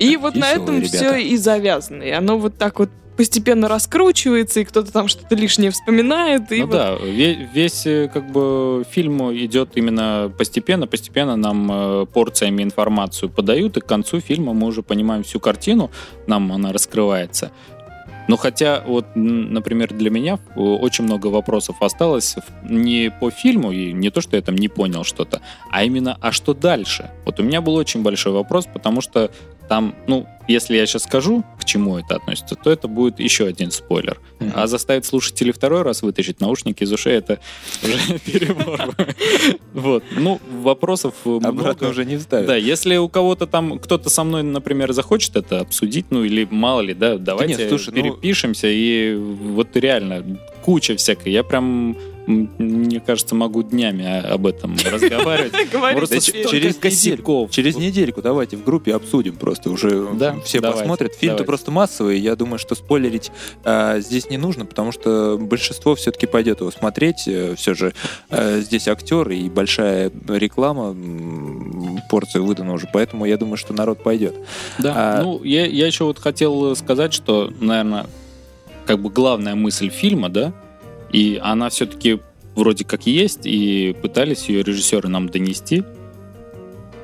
И вот на этом ребята. все и завязано. И оно вот так вот постепенно раскручивается, и кто-то там что-то лишнее вспоминает. И ну вот- да, ве- весь, э, как бы фильм идет именно постепенно, постепенно нам э, порциями информацию подают, и к концу фильма мы уже понимаем всю картину, нам она раскрывается. Но хотя, вот, например, для меня э, очень много вопросов осталось не по фильму, и не то, что я там не понял что-то, а именно, а что дальше? Вот у меня был очень большой вопрос, потому что там, ну, если я сейчас скажу, к чему это относится, то это будет еще один спойлер. Мгм. А заставить слушателей второй раз вытащить наушники из ушей, это уже перебор. Вот. Ну, вопросов Обратно уже не вставят. Да, если у кого-то там, кто-то со мной, например, захочет это обсудить, ну или мало ли, да, давайте ну- перепишемся, и вот реально куча всякой. Я прям, мне кажется, могу днями о- об этом разговаривать. Просто через косяков. через недельку давайте в группе обсудим просто уже Да, все посмотрят. Фильм-то просто массовый, я думаю, что спойлерить а, здесь не нужно, потому что большинство все-таки пойдет его смотреть. Все же а, здесь актер и большая реклама, порция выдана уже, поэтому я думаю, что народ пойдет. Да, А- ну, я, я еще вот хотел сказать, что, наверное, как бы главная мысль фильма, да, и она все-таки вроде как есть, и пытались ее режиссеры нам донести,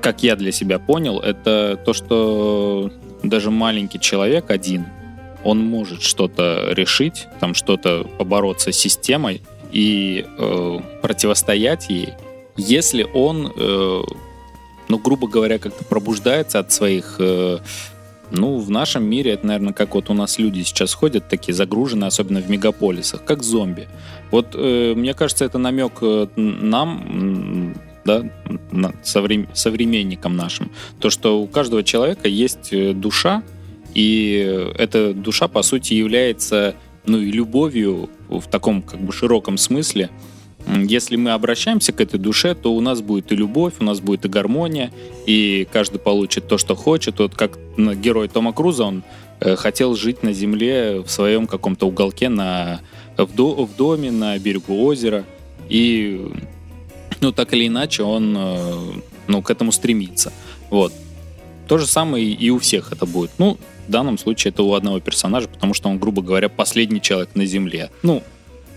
как я для себя понял, это то, что даже маленький человек один, он может что-то решить, там что-то побороться с системой и э, противостоять ей, если он, э, ну, грубо говоря, как-то пробуждается от своих э, Ну, в нашем мире это, наверное, как вот у нас люди сейчас ходят, такие загруженные, особенно в мегаполисах, как зомби. Вот э, мне кажется, это намек э, нам, да, на- соврем- современникам нашим, то, что у каждого человека есть э, душа, и эта душа, по сути, является ну и любовью в таком как бы широком смысле. Если мы обращаемся к этой душе, то у нас будет и любовь, у нас будет и гармония, и каждый получит то, что хочет. Вот как герой Тома Круза, он э, хотел жить на земле в своем каком-то уголке на, в, до- в доме на берегу озера. И ну, так или иначе он э, ну, к этому стремится. Вот. То же самое и у всех это будет. Ну, в данном случае это у одного персонажа, потому что он, грубо говоря, последний человек на Земле. Ну,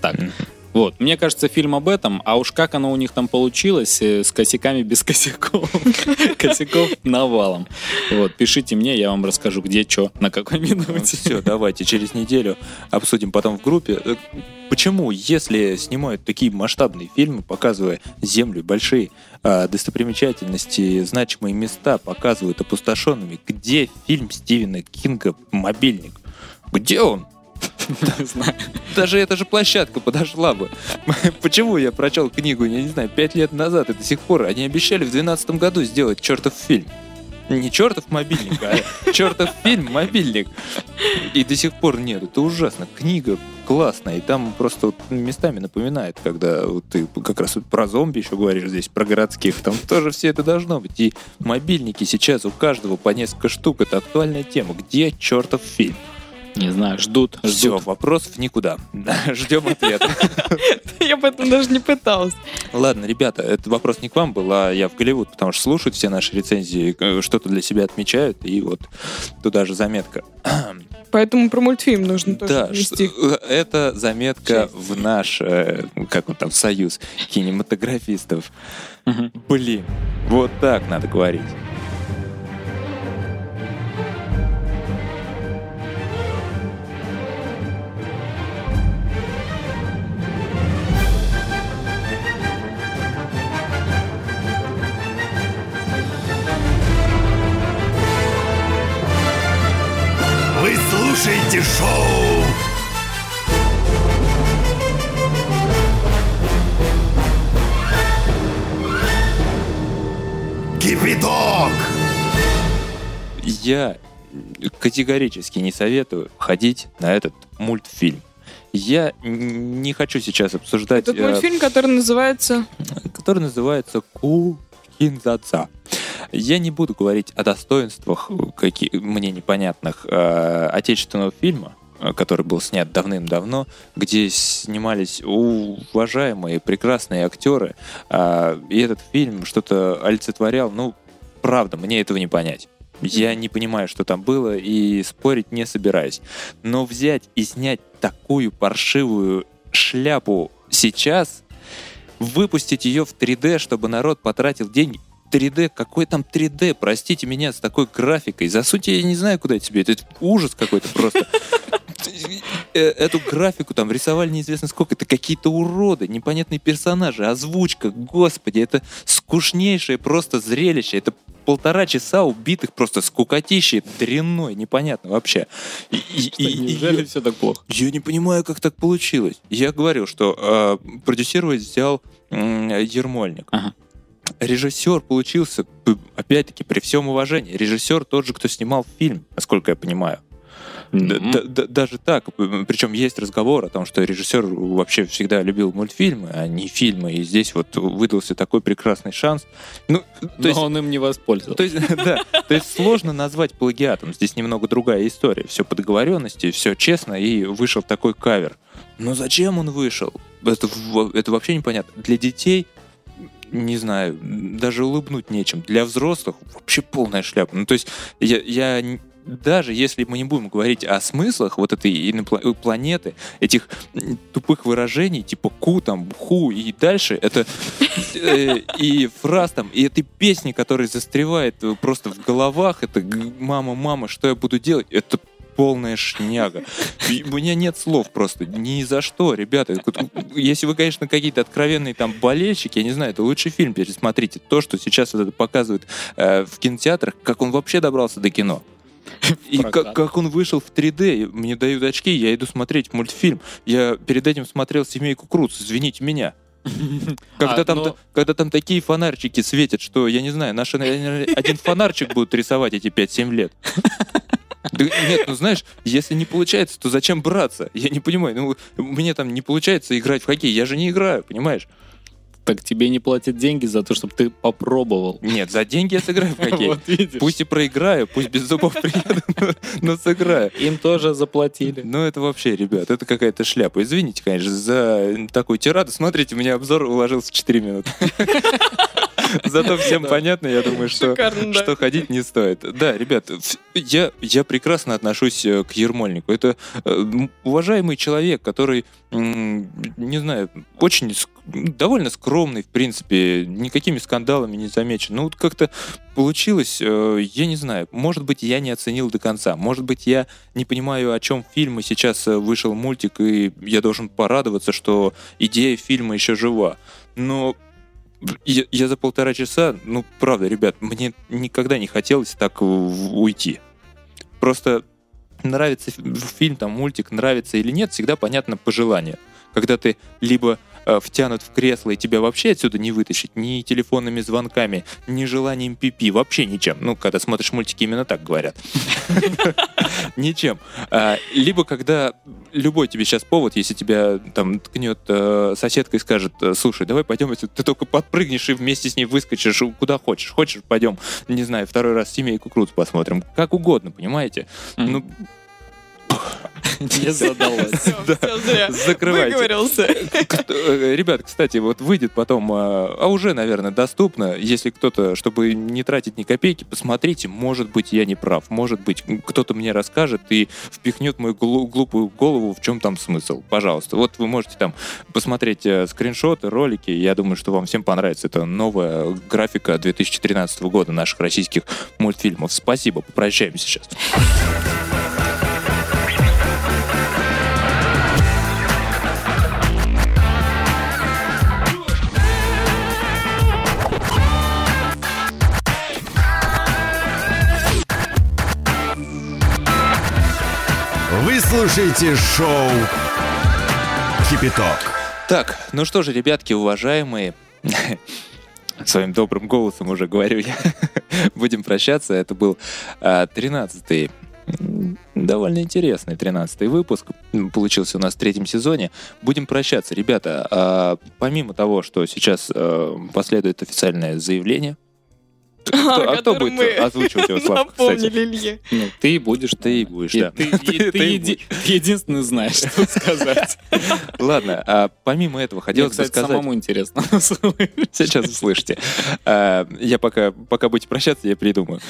так. Вот. Мне кажется, фильм об этом, а уж как оно у них там получилось, э, с косяками без косяков. Косяков навалом. Вот. Пишите мне, я вам расскажу, где, что, на какой минуте. Все, давайте через неделю обсудим потом в группе. Э, Почему, если снимают такие масштабные фильмы, показывая землю, большие а, достопримечательности, значимые места, показывают опустошенными, где фильм Стивена Кинга «Мобильник»? Где он? Не знаю. Даже эта же площадка подошла бы. Почему я прочел книгу, я не знаю, пять лет назад и до сих пор? Они обещали в 2012 году сделать чертов фильм. Не чертов мобильник, а чертов фильм «Мобильник». И до сих пор нет. Это ужасно. Книга классная. И там просто вот местами напоминает, когда вот ты как раз вот про зомби еще говоришь здесь, про городских. Там тоже все это должно быть. И мобильники сейчас у каждого по несколько штук. Это актуальная тема. Где чертов фильм? Не знаю, ждут, Все, ждут. вопросов никуда. Ждем ответа. Я бы это даже не пыталась. Ладно, ребята, этот вопрос не к вам был, а я в Голливуд, потому что слушают все наши рецензии, э, что-то для себя отмечают, и вот туда же заметка. Поэтому про мультфильм нужно тоже Да, внести. э, это заметка в наш, э, как он там, союз кинематографистов. Блин, вот так надо говорить. Слушаете шоу Кипяток! Я категорически не советую ходить на этот мультфильм. Я не хочу сейчас обсуждать... Этот э, мультфильм, который называется... который называется Кухинзаца. Я не буду говорить о достоинствах какие, мне непонятных э, отечественного фильма, э, который был снят давным-давно, где снимались уважаемые, прекрасные актеры, а, и этот фильм что-то олицетворял, ну, правда, мне этого не понять. Я не понимаю, что там было, и спорить не собираюсь. Но взять и снять такую паршивую шляпу сейчас, выпустить ее в 3D, чтобы народ потратил деньги. 3D, какой там 3D, простите меня, с такой графикой. Засуньте, я не знаю, куда тебе. Это ужас какой-то просто. Э, Эту графику там рисовали неизвестно сколько. Это какие-то уроды, непонятные персонажи, озвучка. Господи, это скучнейшее просто зрелище. Это полтора часа убитых просто скукотищей, дрянной, непонятно вообще. И- и- и- и- Неужели все так плохо? я не понимаю, как так получилось. Я говорил, что э, продюсировать взял м, Ермольник. Ага. Режиссер получился, опять-таки, при всем уважении, режиссер тот же, кто снимал фильм, насколько я понимаю. Д- даже так. Причем есть разговор о том, что режиссер вообще всегда любил мультфильмы, а не фильмы. И здесь вот выдался такой прекрасный шанс. Ну, то Но есть он им не воспользовался. то есть, да, то есть сложно назвать плагиатом. Здесь немного другая история. Все по договоренности, все честно, и вышел такой кавер. Но зачем он вышел? Это, это вообще непонятно. Для детей, не знаю, даже улыбнуть нечем. Для взрослых вообще полная шляпа. Ну, то есть, я, я даже если мы не будем говорить о смыслах вот этой планеты, этих тупых выражений, типа ку, там, ху и дальше, это э, и фраз там, и этой песни, которая застревает просто в головах, это «Мама, мама, что я буду делать?» Это полная шняга. У меня нет слов просто. Ни за что, ребята. Если вы, конечно, какие-то откровенные там болельщики, я не знаю, это лучший фильм пересмотрите. То, что сейчас это показывают э, в кинотеатрах, как он вообще добрался до кино. И как, как он вышел в 3D, мне дают очки, я иду смотреть мультфильм. Я перед этим смотрел «Семейку Круц», извините меня. Когда, А, там, но- та- когда там такие фонарчики светят, что, я не знаю, наши, наверное, один фонарчик будут рисовать эти 5-7 лет. Да нет, ну знаешь, если не получается, то зачем браться? Я не понимаю, ну мне там не получается играть в хоккей, я же не играю, понимаешь? Так тебе не платят деньги за то, чтобы ты попробовал. Нет, за деньги я сыграю в хоккей. Вот видишь. Пусть и проиграю, пусть без зубов приеду, но, сыграю. Им тоже заплатили. Ну, это вообще, ребят, это какая-то шляпа. Извините, конечно, за такую тираду. Смотрите, у меня обзор уложился в 4 минуты. Зато всем понятно, я думаю, что, Шикарно, да. что ходить не стоит. Да, ребят, я, я прекрасно отношусь э, к Ермольнику. Это э, уважаемый человек, который, не знаю, очень довольно скромный, в принципе, никакими скандалами не замечен. Ну, вот как-то получилось, э, я не знаю, может быть, я не оценил до конца, может быть, я не понимаю, о чем фильм, и сейчас вышел мультик, и я должен порадоваться, что идея фильма еще жива. Но я, я за полтора часа, ну, правда, ребят, мне никогда не хотелось так уйти. Просто нравится фи- фильм, там, мультик, нравится или нет, всегда понятно пожелание. Когда ты либо втянут в кресло, и тебя вообще отсюда не вытащить ни телефонными звонками, ни желанием пипи, вообще ничем. Ну, когда смотришь мультики, именно так говорят. Ничем. А, Либо когда любой тебе сейчас повод, если тебя там ткнет э, соседка и скажет, э, слушай, давай пойдем, если ты только подпрыгнешь и вместе с ней выскочишь куда хочешь. Хочешь, пойдем, не знаю, второй раз семейку Круц посмотрим. Как угодно, понимаете? Ну, Не задалось. Закрывайте. Выговорился. Э, Ребят, кстати, вот выйдет потом, а а уже, наверное, доступно, если кто-то, чтобы не тратить ни копейки, посмотрите, может быть, я не прав, может быть, кто-то мне расскажет и впихнет мою глу- глупую голову, в чем там смысл. Пожалуйста, вот вы можете там посмотреть э, скриншоты, ролики, я думаю, что вам всем понравится. Это новая графика 2013 года наших российских мультфильмов. Спасибо, попрощаемся сейчас. Слушаете шоу Кипяток. Так, ну что же, ребятки, уважаемые, своим добрым голосом уже говорю я, будем прощаться. Это был а, 13-й, м, довольно интересный 13-й выпуск. Получился у нас в третьем сезоне. Будем прощаться. Ребята, а, помимо того, что сейчас а, последует официальное заявление, кто, а кто будет озвучивать его, кстати? Напомнили Илье. Ну, ты и будешь. Ты и будешь, И да. Ты, и- ты еди- ты единственный знаешь, что сказать. Ладно, а помимо этого хотелось бы сказать... самому интересно. Сейчас услышите. А, Я пока, пока будете прощаться, я придумаю.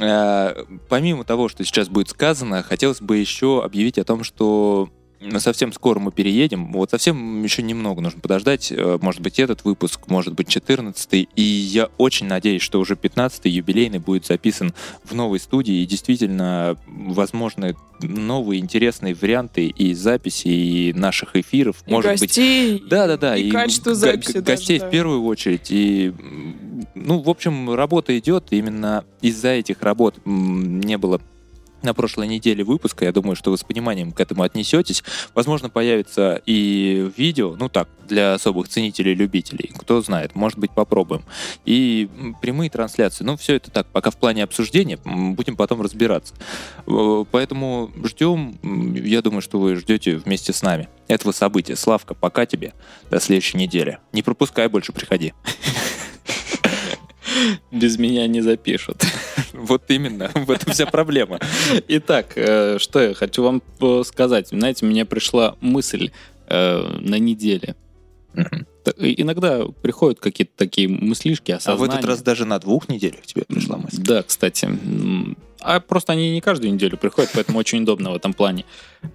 А, Помимо того, что сейчас будет сказано, хотелось бы еще объявить о том, что совсем скоро мы переедем. Вот совсем еще немного нужно подождать. Э, Может быть, этот выпуск, может быть, 14 И я очень надеюсь, что уже 15-й юбилейный будет записан в новой студии. И действительно, возможны новые интересные варианты и записи, и наших эфиров. И может быть, гостей. да, да, да. И качество г- записи г- даже, Гостей да. в первую очередь. И, ну, в общем, работа идет. Именно из-за этих работ не было на прошлой неделе выпуска. Я думаю, что вы с пониманием к этому отнесетесь. Возможно, появится и видео, ну так, для особых ценителей, любителей. Кто знает, может быть, попробуем. И прямые трансляции. Ну, все это так, пока в плане обсуждения. Будем потом разбираться. Э, Поэтому ждем. Я думаю, что вы ждете вместе с нами этого события. Славка, пока тебе. До следующей недели. Не пропускай, больше приходи. Без меня не запишут. Вот именно. В этом вся проблема. Итак, э, что я хочу вам сказать. Знаете, мне пришла мысль э, на неделе. Иногда приходят какие-то такие мыслишки, А в осознания. этот раз даже на двух неделях тебе пришла мысль. Да, кстати. А просто они не каждую неделю приходят, поэтому очень удобно в этом плане.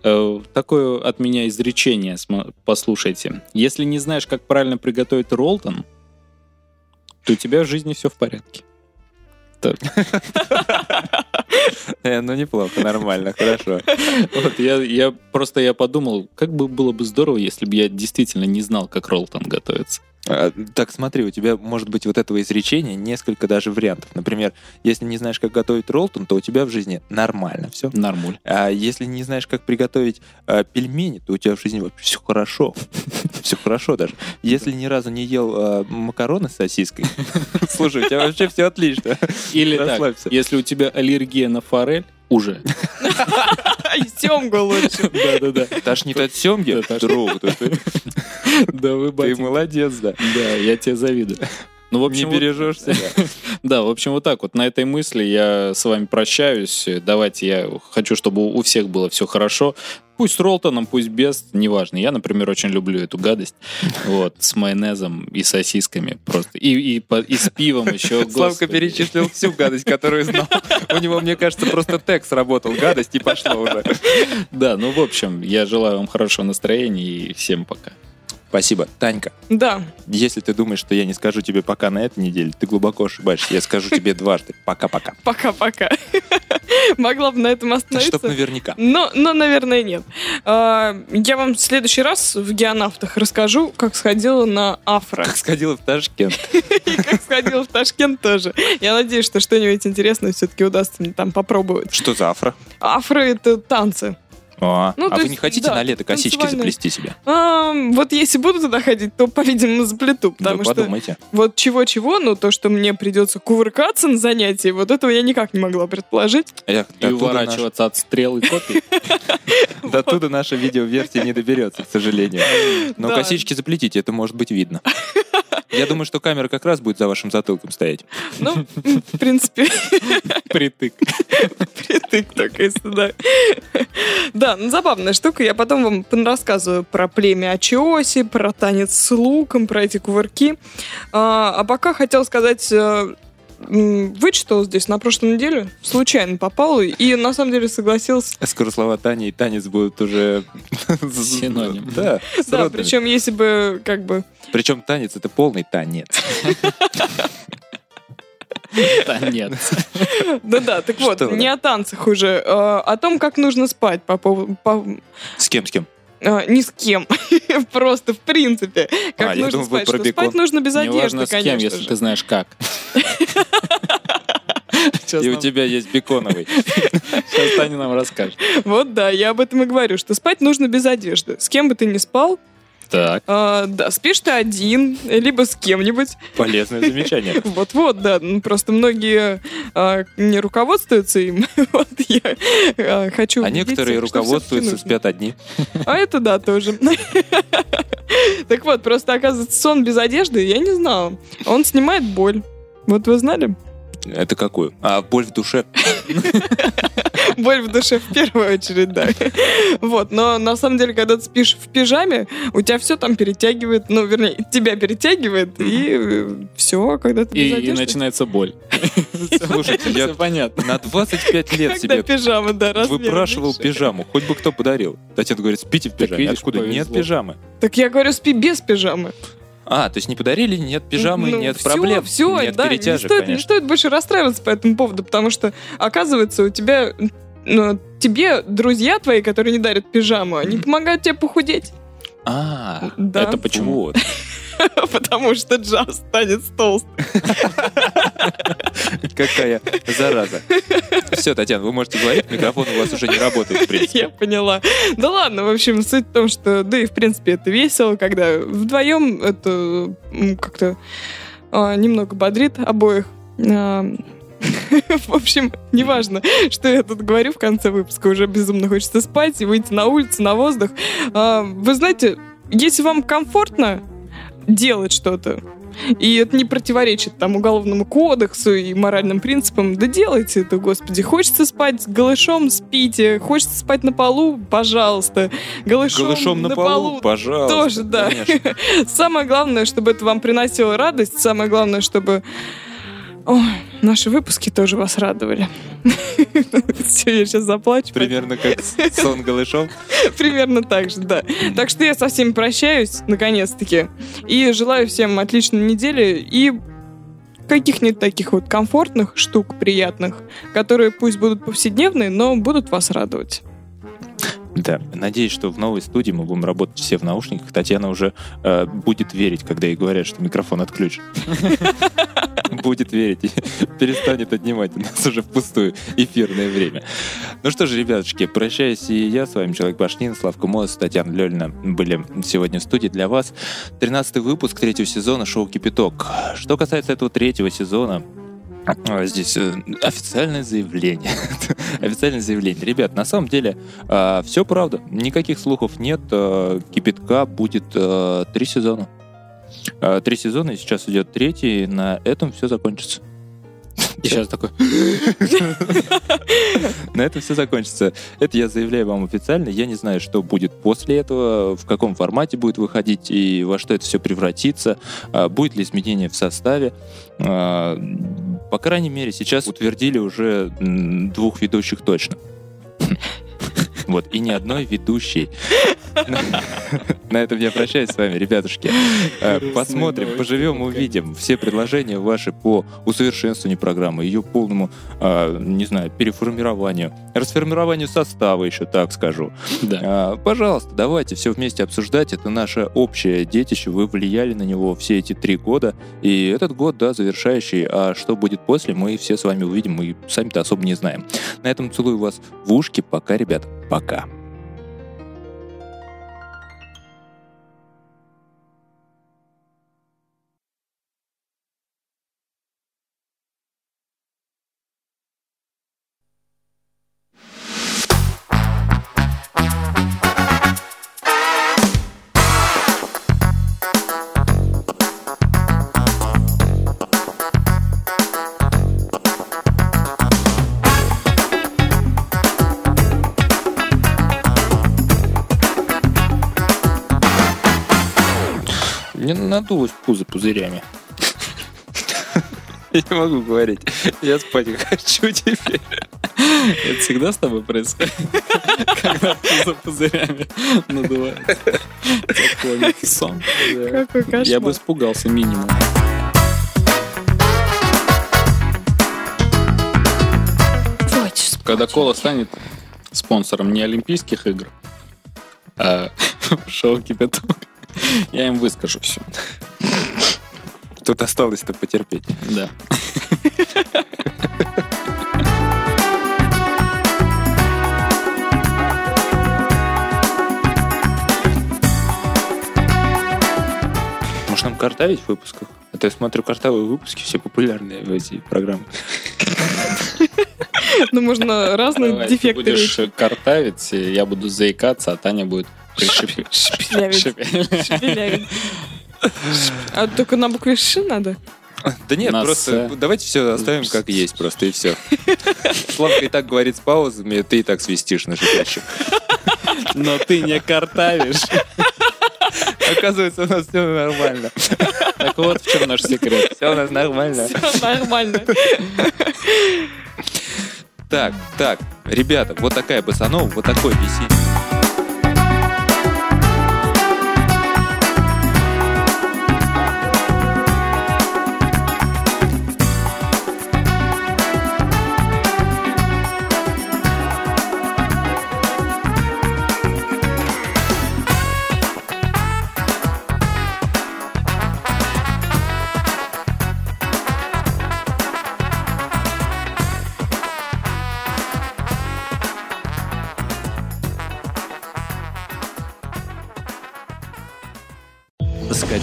Э, Такое от меня изречение, послушайте. Если не знаешь, как правильно приготовить роллтон, то у тебя в жизни все в порядке. Э, ну неплохо, нормально, хорошо. Вот я, я просто я подумал, как бы было бы здорово, если бы я действительно не знал, как роллтон готовится. А, Так смотри, у тебя может быть вот этого изречения несколько даже вариантов. Например, если не знаешь, как готовить роллтон, то у тебя в жизни нормально все. Нормуль. А если не знаешь, как приготовить а, пельмени, то у тебя в жизни вообще все хорошо. Все хорошо даже. Если ни разу не ел а, макароны с сосиской, слушай, у тебя вообще все отлично. Или так, если у тебя аллергия на форель, уже. И семгу лучше. Да-да-да. Тошнит от семги? Друг, ты- Да, вы, ты молодец, да. Да, я тебе завидую. Ну, в Не общем, вот- бережешь себя. Да, в общем, вот так вот. На этой мысли я с вами прощаюсь. Давайте я хочу, чтобы у всех было все хорошо. Пусть с Ролтоном, пусть без, неважно. Я, например, очень люблю эту гадость. Вот, с майонезом и сосисками просто. И, и, и с пивом еще. Славка перечислил всю гадость, которую знал. У него, мне кажется, просто текст работал. Гадость и пошло уже. Да, ну, в общем, я желаю вам хорошего настроения и всем пока. Спасибо. Танька, Да, если ты думаешь, что я не скажу тебе пока на этой неделе, ты глубоко ошибаешься. Я скажу тебе дважды. Пока-пока. пока-пока. Могла бы на этом Да чтоб остановиться. наверняка. Но, но, наверное, нет. А, Я вам в следующий раз в геонавтах расскажу, как сходила на Афро. Как сходила в Ташкент. И как сходила в Ташкент тоже. Я надеюсь, что что-нибудь интересное все-таки удастся мне там попробовать. Что за афро? Афро — это танцы. А, Ну, а вы есть, не хотите да, на лето косички танцевальные. заплести себе? А, вот если буду туда ходить, то, по-видимому, заплету, потому Вы что подумайте. вот чего-чего, но то, что мне придется кувыркаться на занятии, вот этого я никак не могла предположить. Эх, И уворачиваться от стрел и копий. наш- До туда наша видеоверсия не доберется, к сожалению. Но косички заплетите, это может быть видно. Я думаю, что камера как раз будет за вашим затылком стоять. Ну, в принципе, Притык. Притык только если, да. Да, ну забавная штука. Я потом вам рассказываю про племя Ачиоси, про танец с луком, про эти кувырки. А, а пока хотел сказать... э, Вычитал здесь на прошлой неделе, случайно попал, и на самом деле согласился. Скоро слова Тани и танец будут уже... Синоним. Да, Да, причем если бы как бы... Причем танец — это полный танец. Да нет. Да-да, так вот, Что вы? не о танцах уже, а о том, как нужно спать по поводу... по- С кем, с кем? а, ни с кем. Просто, в принципе. Как А, я нужно думал, спать. про Что бекон. спать нужно без одежды, Неважно с кем, конечно если же. ты знаешь как. Сейчас И у тебя есть беконовый. сейчас Таня нам расскажет. Вот да, я об этом и говорю, что спать нужно без одежды. С кем бы ты ни спал, Так. а, да, спишь ты один, либо с кем-нибудь. Полезное замечание. Вот-вот, да. Ну, Просто многие а, не руководствуются им. Вот я а, хочу А некоторые руководствуются, спят одни. А это да, тоже. Так вот, просто оказывается, сон без одежды, я не знала. Он снимает боль. Вот вы знали? Это какую? А, боль в душе. Боль в душе в первую очередь, да. Вот, но на самом деле, когда ты спишь в пижаме, у тебя все там перетягивает, ну, вернее, тебя перетягивает, и все, когда ты И, начинается боль. Слушайте, я понятно. на 25 лет себе пижама, да, выпрашивал пижаму. Хоть бы кто подарил. Татьяна говорит, спите в пижаме. Откуда? Нет пижамы. Так я говорю, спи без пижамы. А, то есть не подарили, нет пижамы, Ну, нет всё, проблем, всё, нет да, перетяжек, не стоит, не конечно. стоит больше расстраиваться по этому поводу, потому что, оказывается, у тебя ну, тебе друзья твои, которые не дарят пижаму, они помогают тебе похудеть. А, Да. это почему? Вот. Потому что джаз станет толстым. Какая зараза. Все, Татьяна, вы можете говорить, микрофон у вас уже не работает, в принципе. Я поняла. Да ладно, в общем, суть в том, что, да и в принципе это весело, когда вдвоем это как-то а, немного бодрит обоих. А, В общем, неважно, что я тут говорю в конце выпуска, уже безумно хочется спать и выйти на улицу, на воздух. А, Вы знаете, если вам комфортно делать что-то, и это не противоречит там уголовному кодексу и моральным принципам, да делайте это, господи. Хочется спать голышом, спите. Хочется спать на полу, пожалуйста. Голышом, Голышом на полу, пожалуйста. Тоже, да. конечно. Самое главное, чтобы это вам приносило радость. Самое главное, чтобы Ой, наши выпуски тоже вас радовали. Все, я сейчас заплачу. Примерно как сон голышом. Примерно так же, да. Так что я со всеми прощаюсь, наконец-таки. И желаю всем отличной недели и каких-нибудь таких вот комфортных штук, приятных, которые пусть будут повседневные, но будут вас радовать. Да, надеюсь, что в новой студии мы будем работать все в наушниках. Татьяна уже э, будет верить, когда ей говорят, что микрофон отключен. Будет верить перестанет отнимать у нас уже впустую эфирное время. Ну что же, ребятушки, прощаюсь и я с вами, Человек Башнин, Славка Моз, Татьяна Лёльна были сегодня в студии для вас. 13 выпуск третьего сезона шоу «Кипяток». Что касается этого третьего сезона, Здесь э, официальное заявление. официальное заявление. Ребят, на самом деле э, все правда. Никаких слухов нет. Э, Кипятка будет э, три сезона. Э, три сезона, и сейчас идет третий. На этом все закончится. И сейчас такой... На этом все закончится. Это я заявляю вам официально. Я не знаю, что будет после этого, в каком формате будет выходить и во что это все превратится. А, будет ли изменение в составе. По крайней мере, сейчас утвердили уже двух ведущих точно. Вот, и ни одной ведущей. На этом я прощаюсь с вами, ребятушки. Э, Посмотрим, поживем, увидим. Все предложения ваши по усовершенствованию программы, ее полному, э, не знаю, переформированию, расформированию состава еще, так скажу. Э, Пожалуйста, давайте все вместе обсуждать. Это наше общее детище. Вы влияли на него все эти три года. И этот год, да, завершающий. А что будет после, мы все с вами увидим. Мы сами-то особо не знаем. На этом целую вас в ушки. Пока, ребят. Пока. Мне надулось пузо пузырями. Я не могу говорить. Я спать хочу теперь. Это всегда с тобой происходит? Когда пузо пузырями надувается. Такой сон. Какой кошмар. Я бы испугался минимум. Когда Кола станет спонсором не Олимпийских игр, а шоу «Кипяток», я им выскажу все. Тут осталось-то потерпеть. Да. Может, нам картавить в выпусках? А то я смотрю картавые выпуски, все популярные в эти программы. Ну, можно разные Давай, ты дефекты будешь картавить, я буду заикаться, а Таня будет. Шепелявить. А только на букве Ш надо? Да нет, просто давайте все оставим как есть, просто и все. Славка и так говорит с паузами, ты и так свистишь на шипящих. Но ты не картавишь. Оказывается, у нас все нормально. Так вот в чем наш секрет. Все у нас нормально. Всё нормально. Так, так, ребята, вот такая басанова, вот такой висит.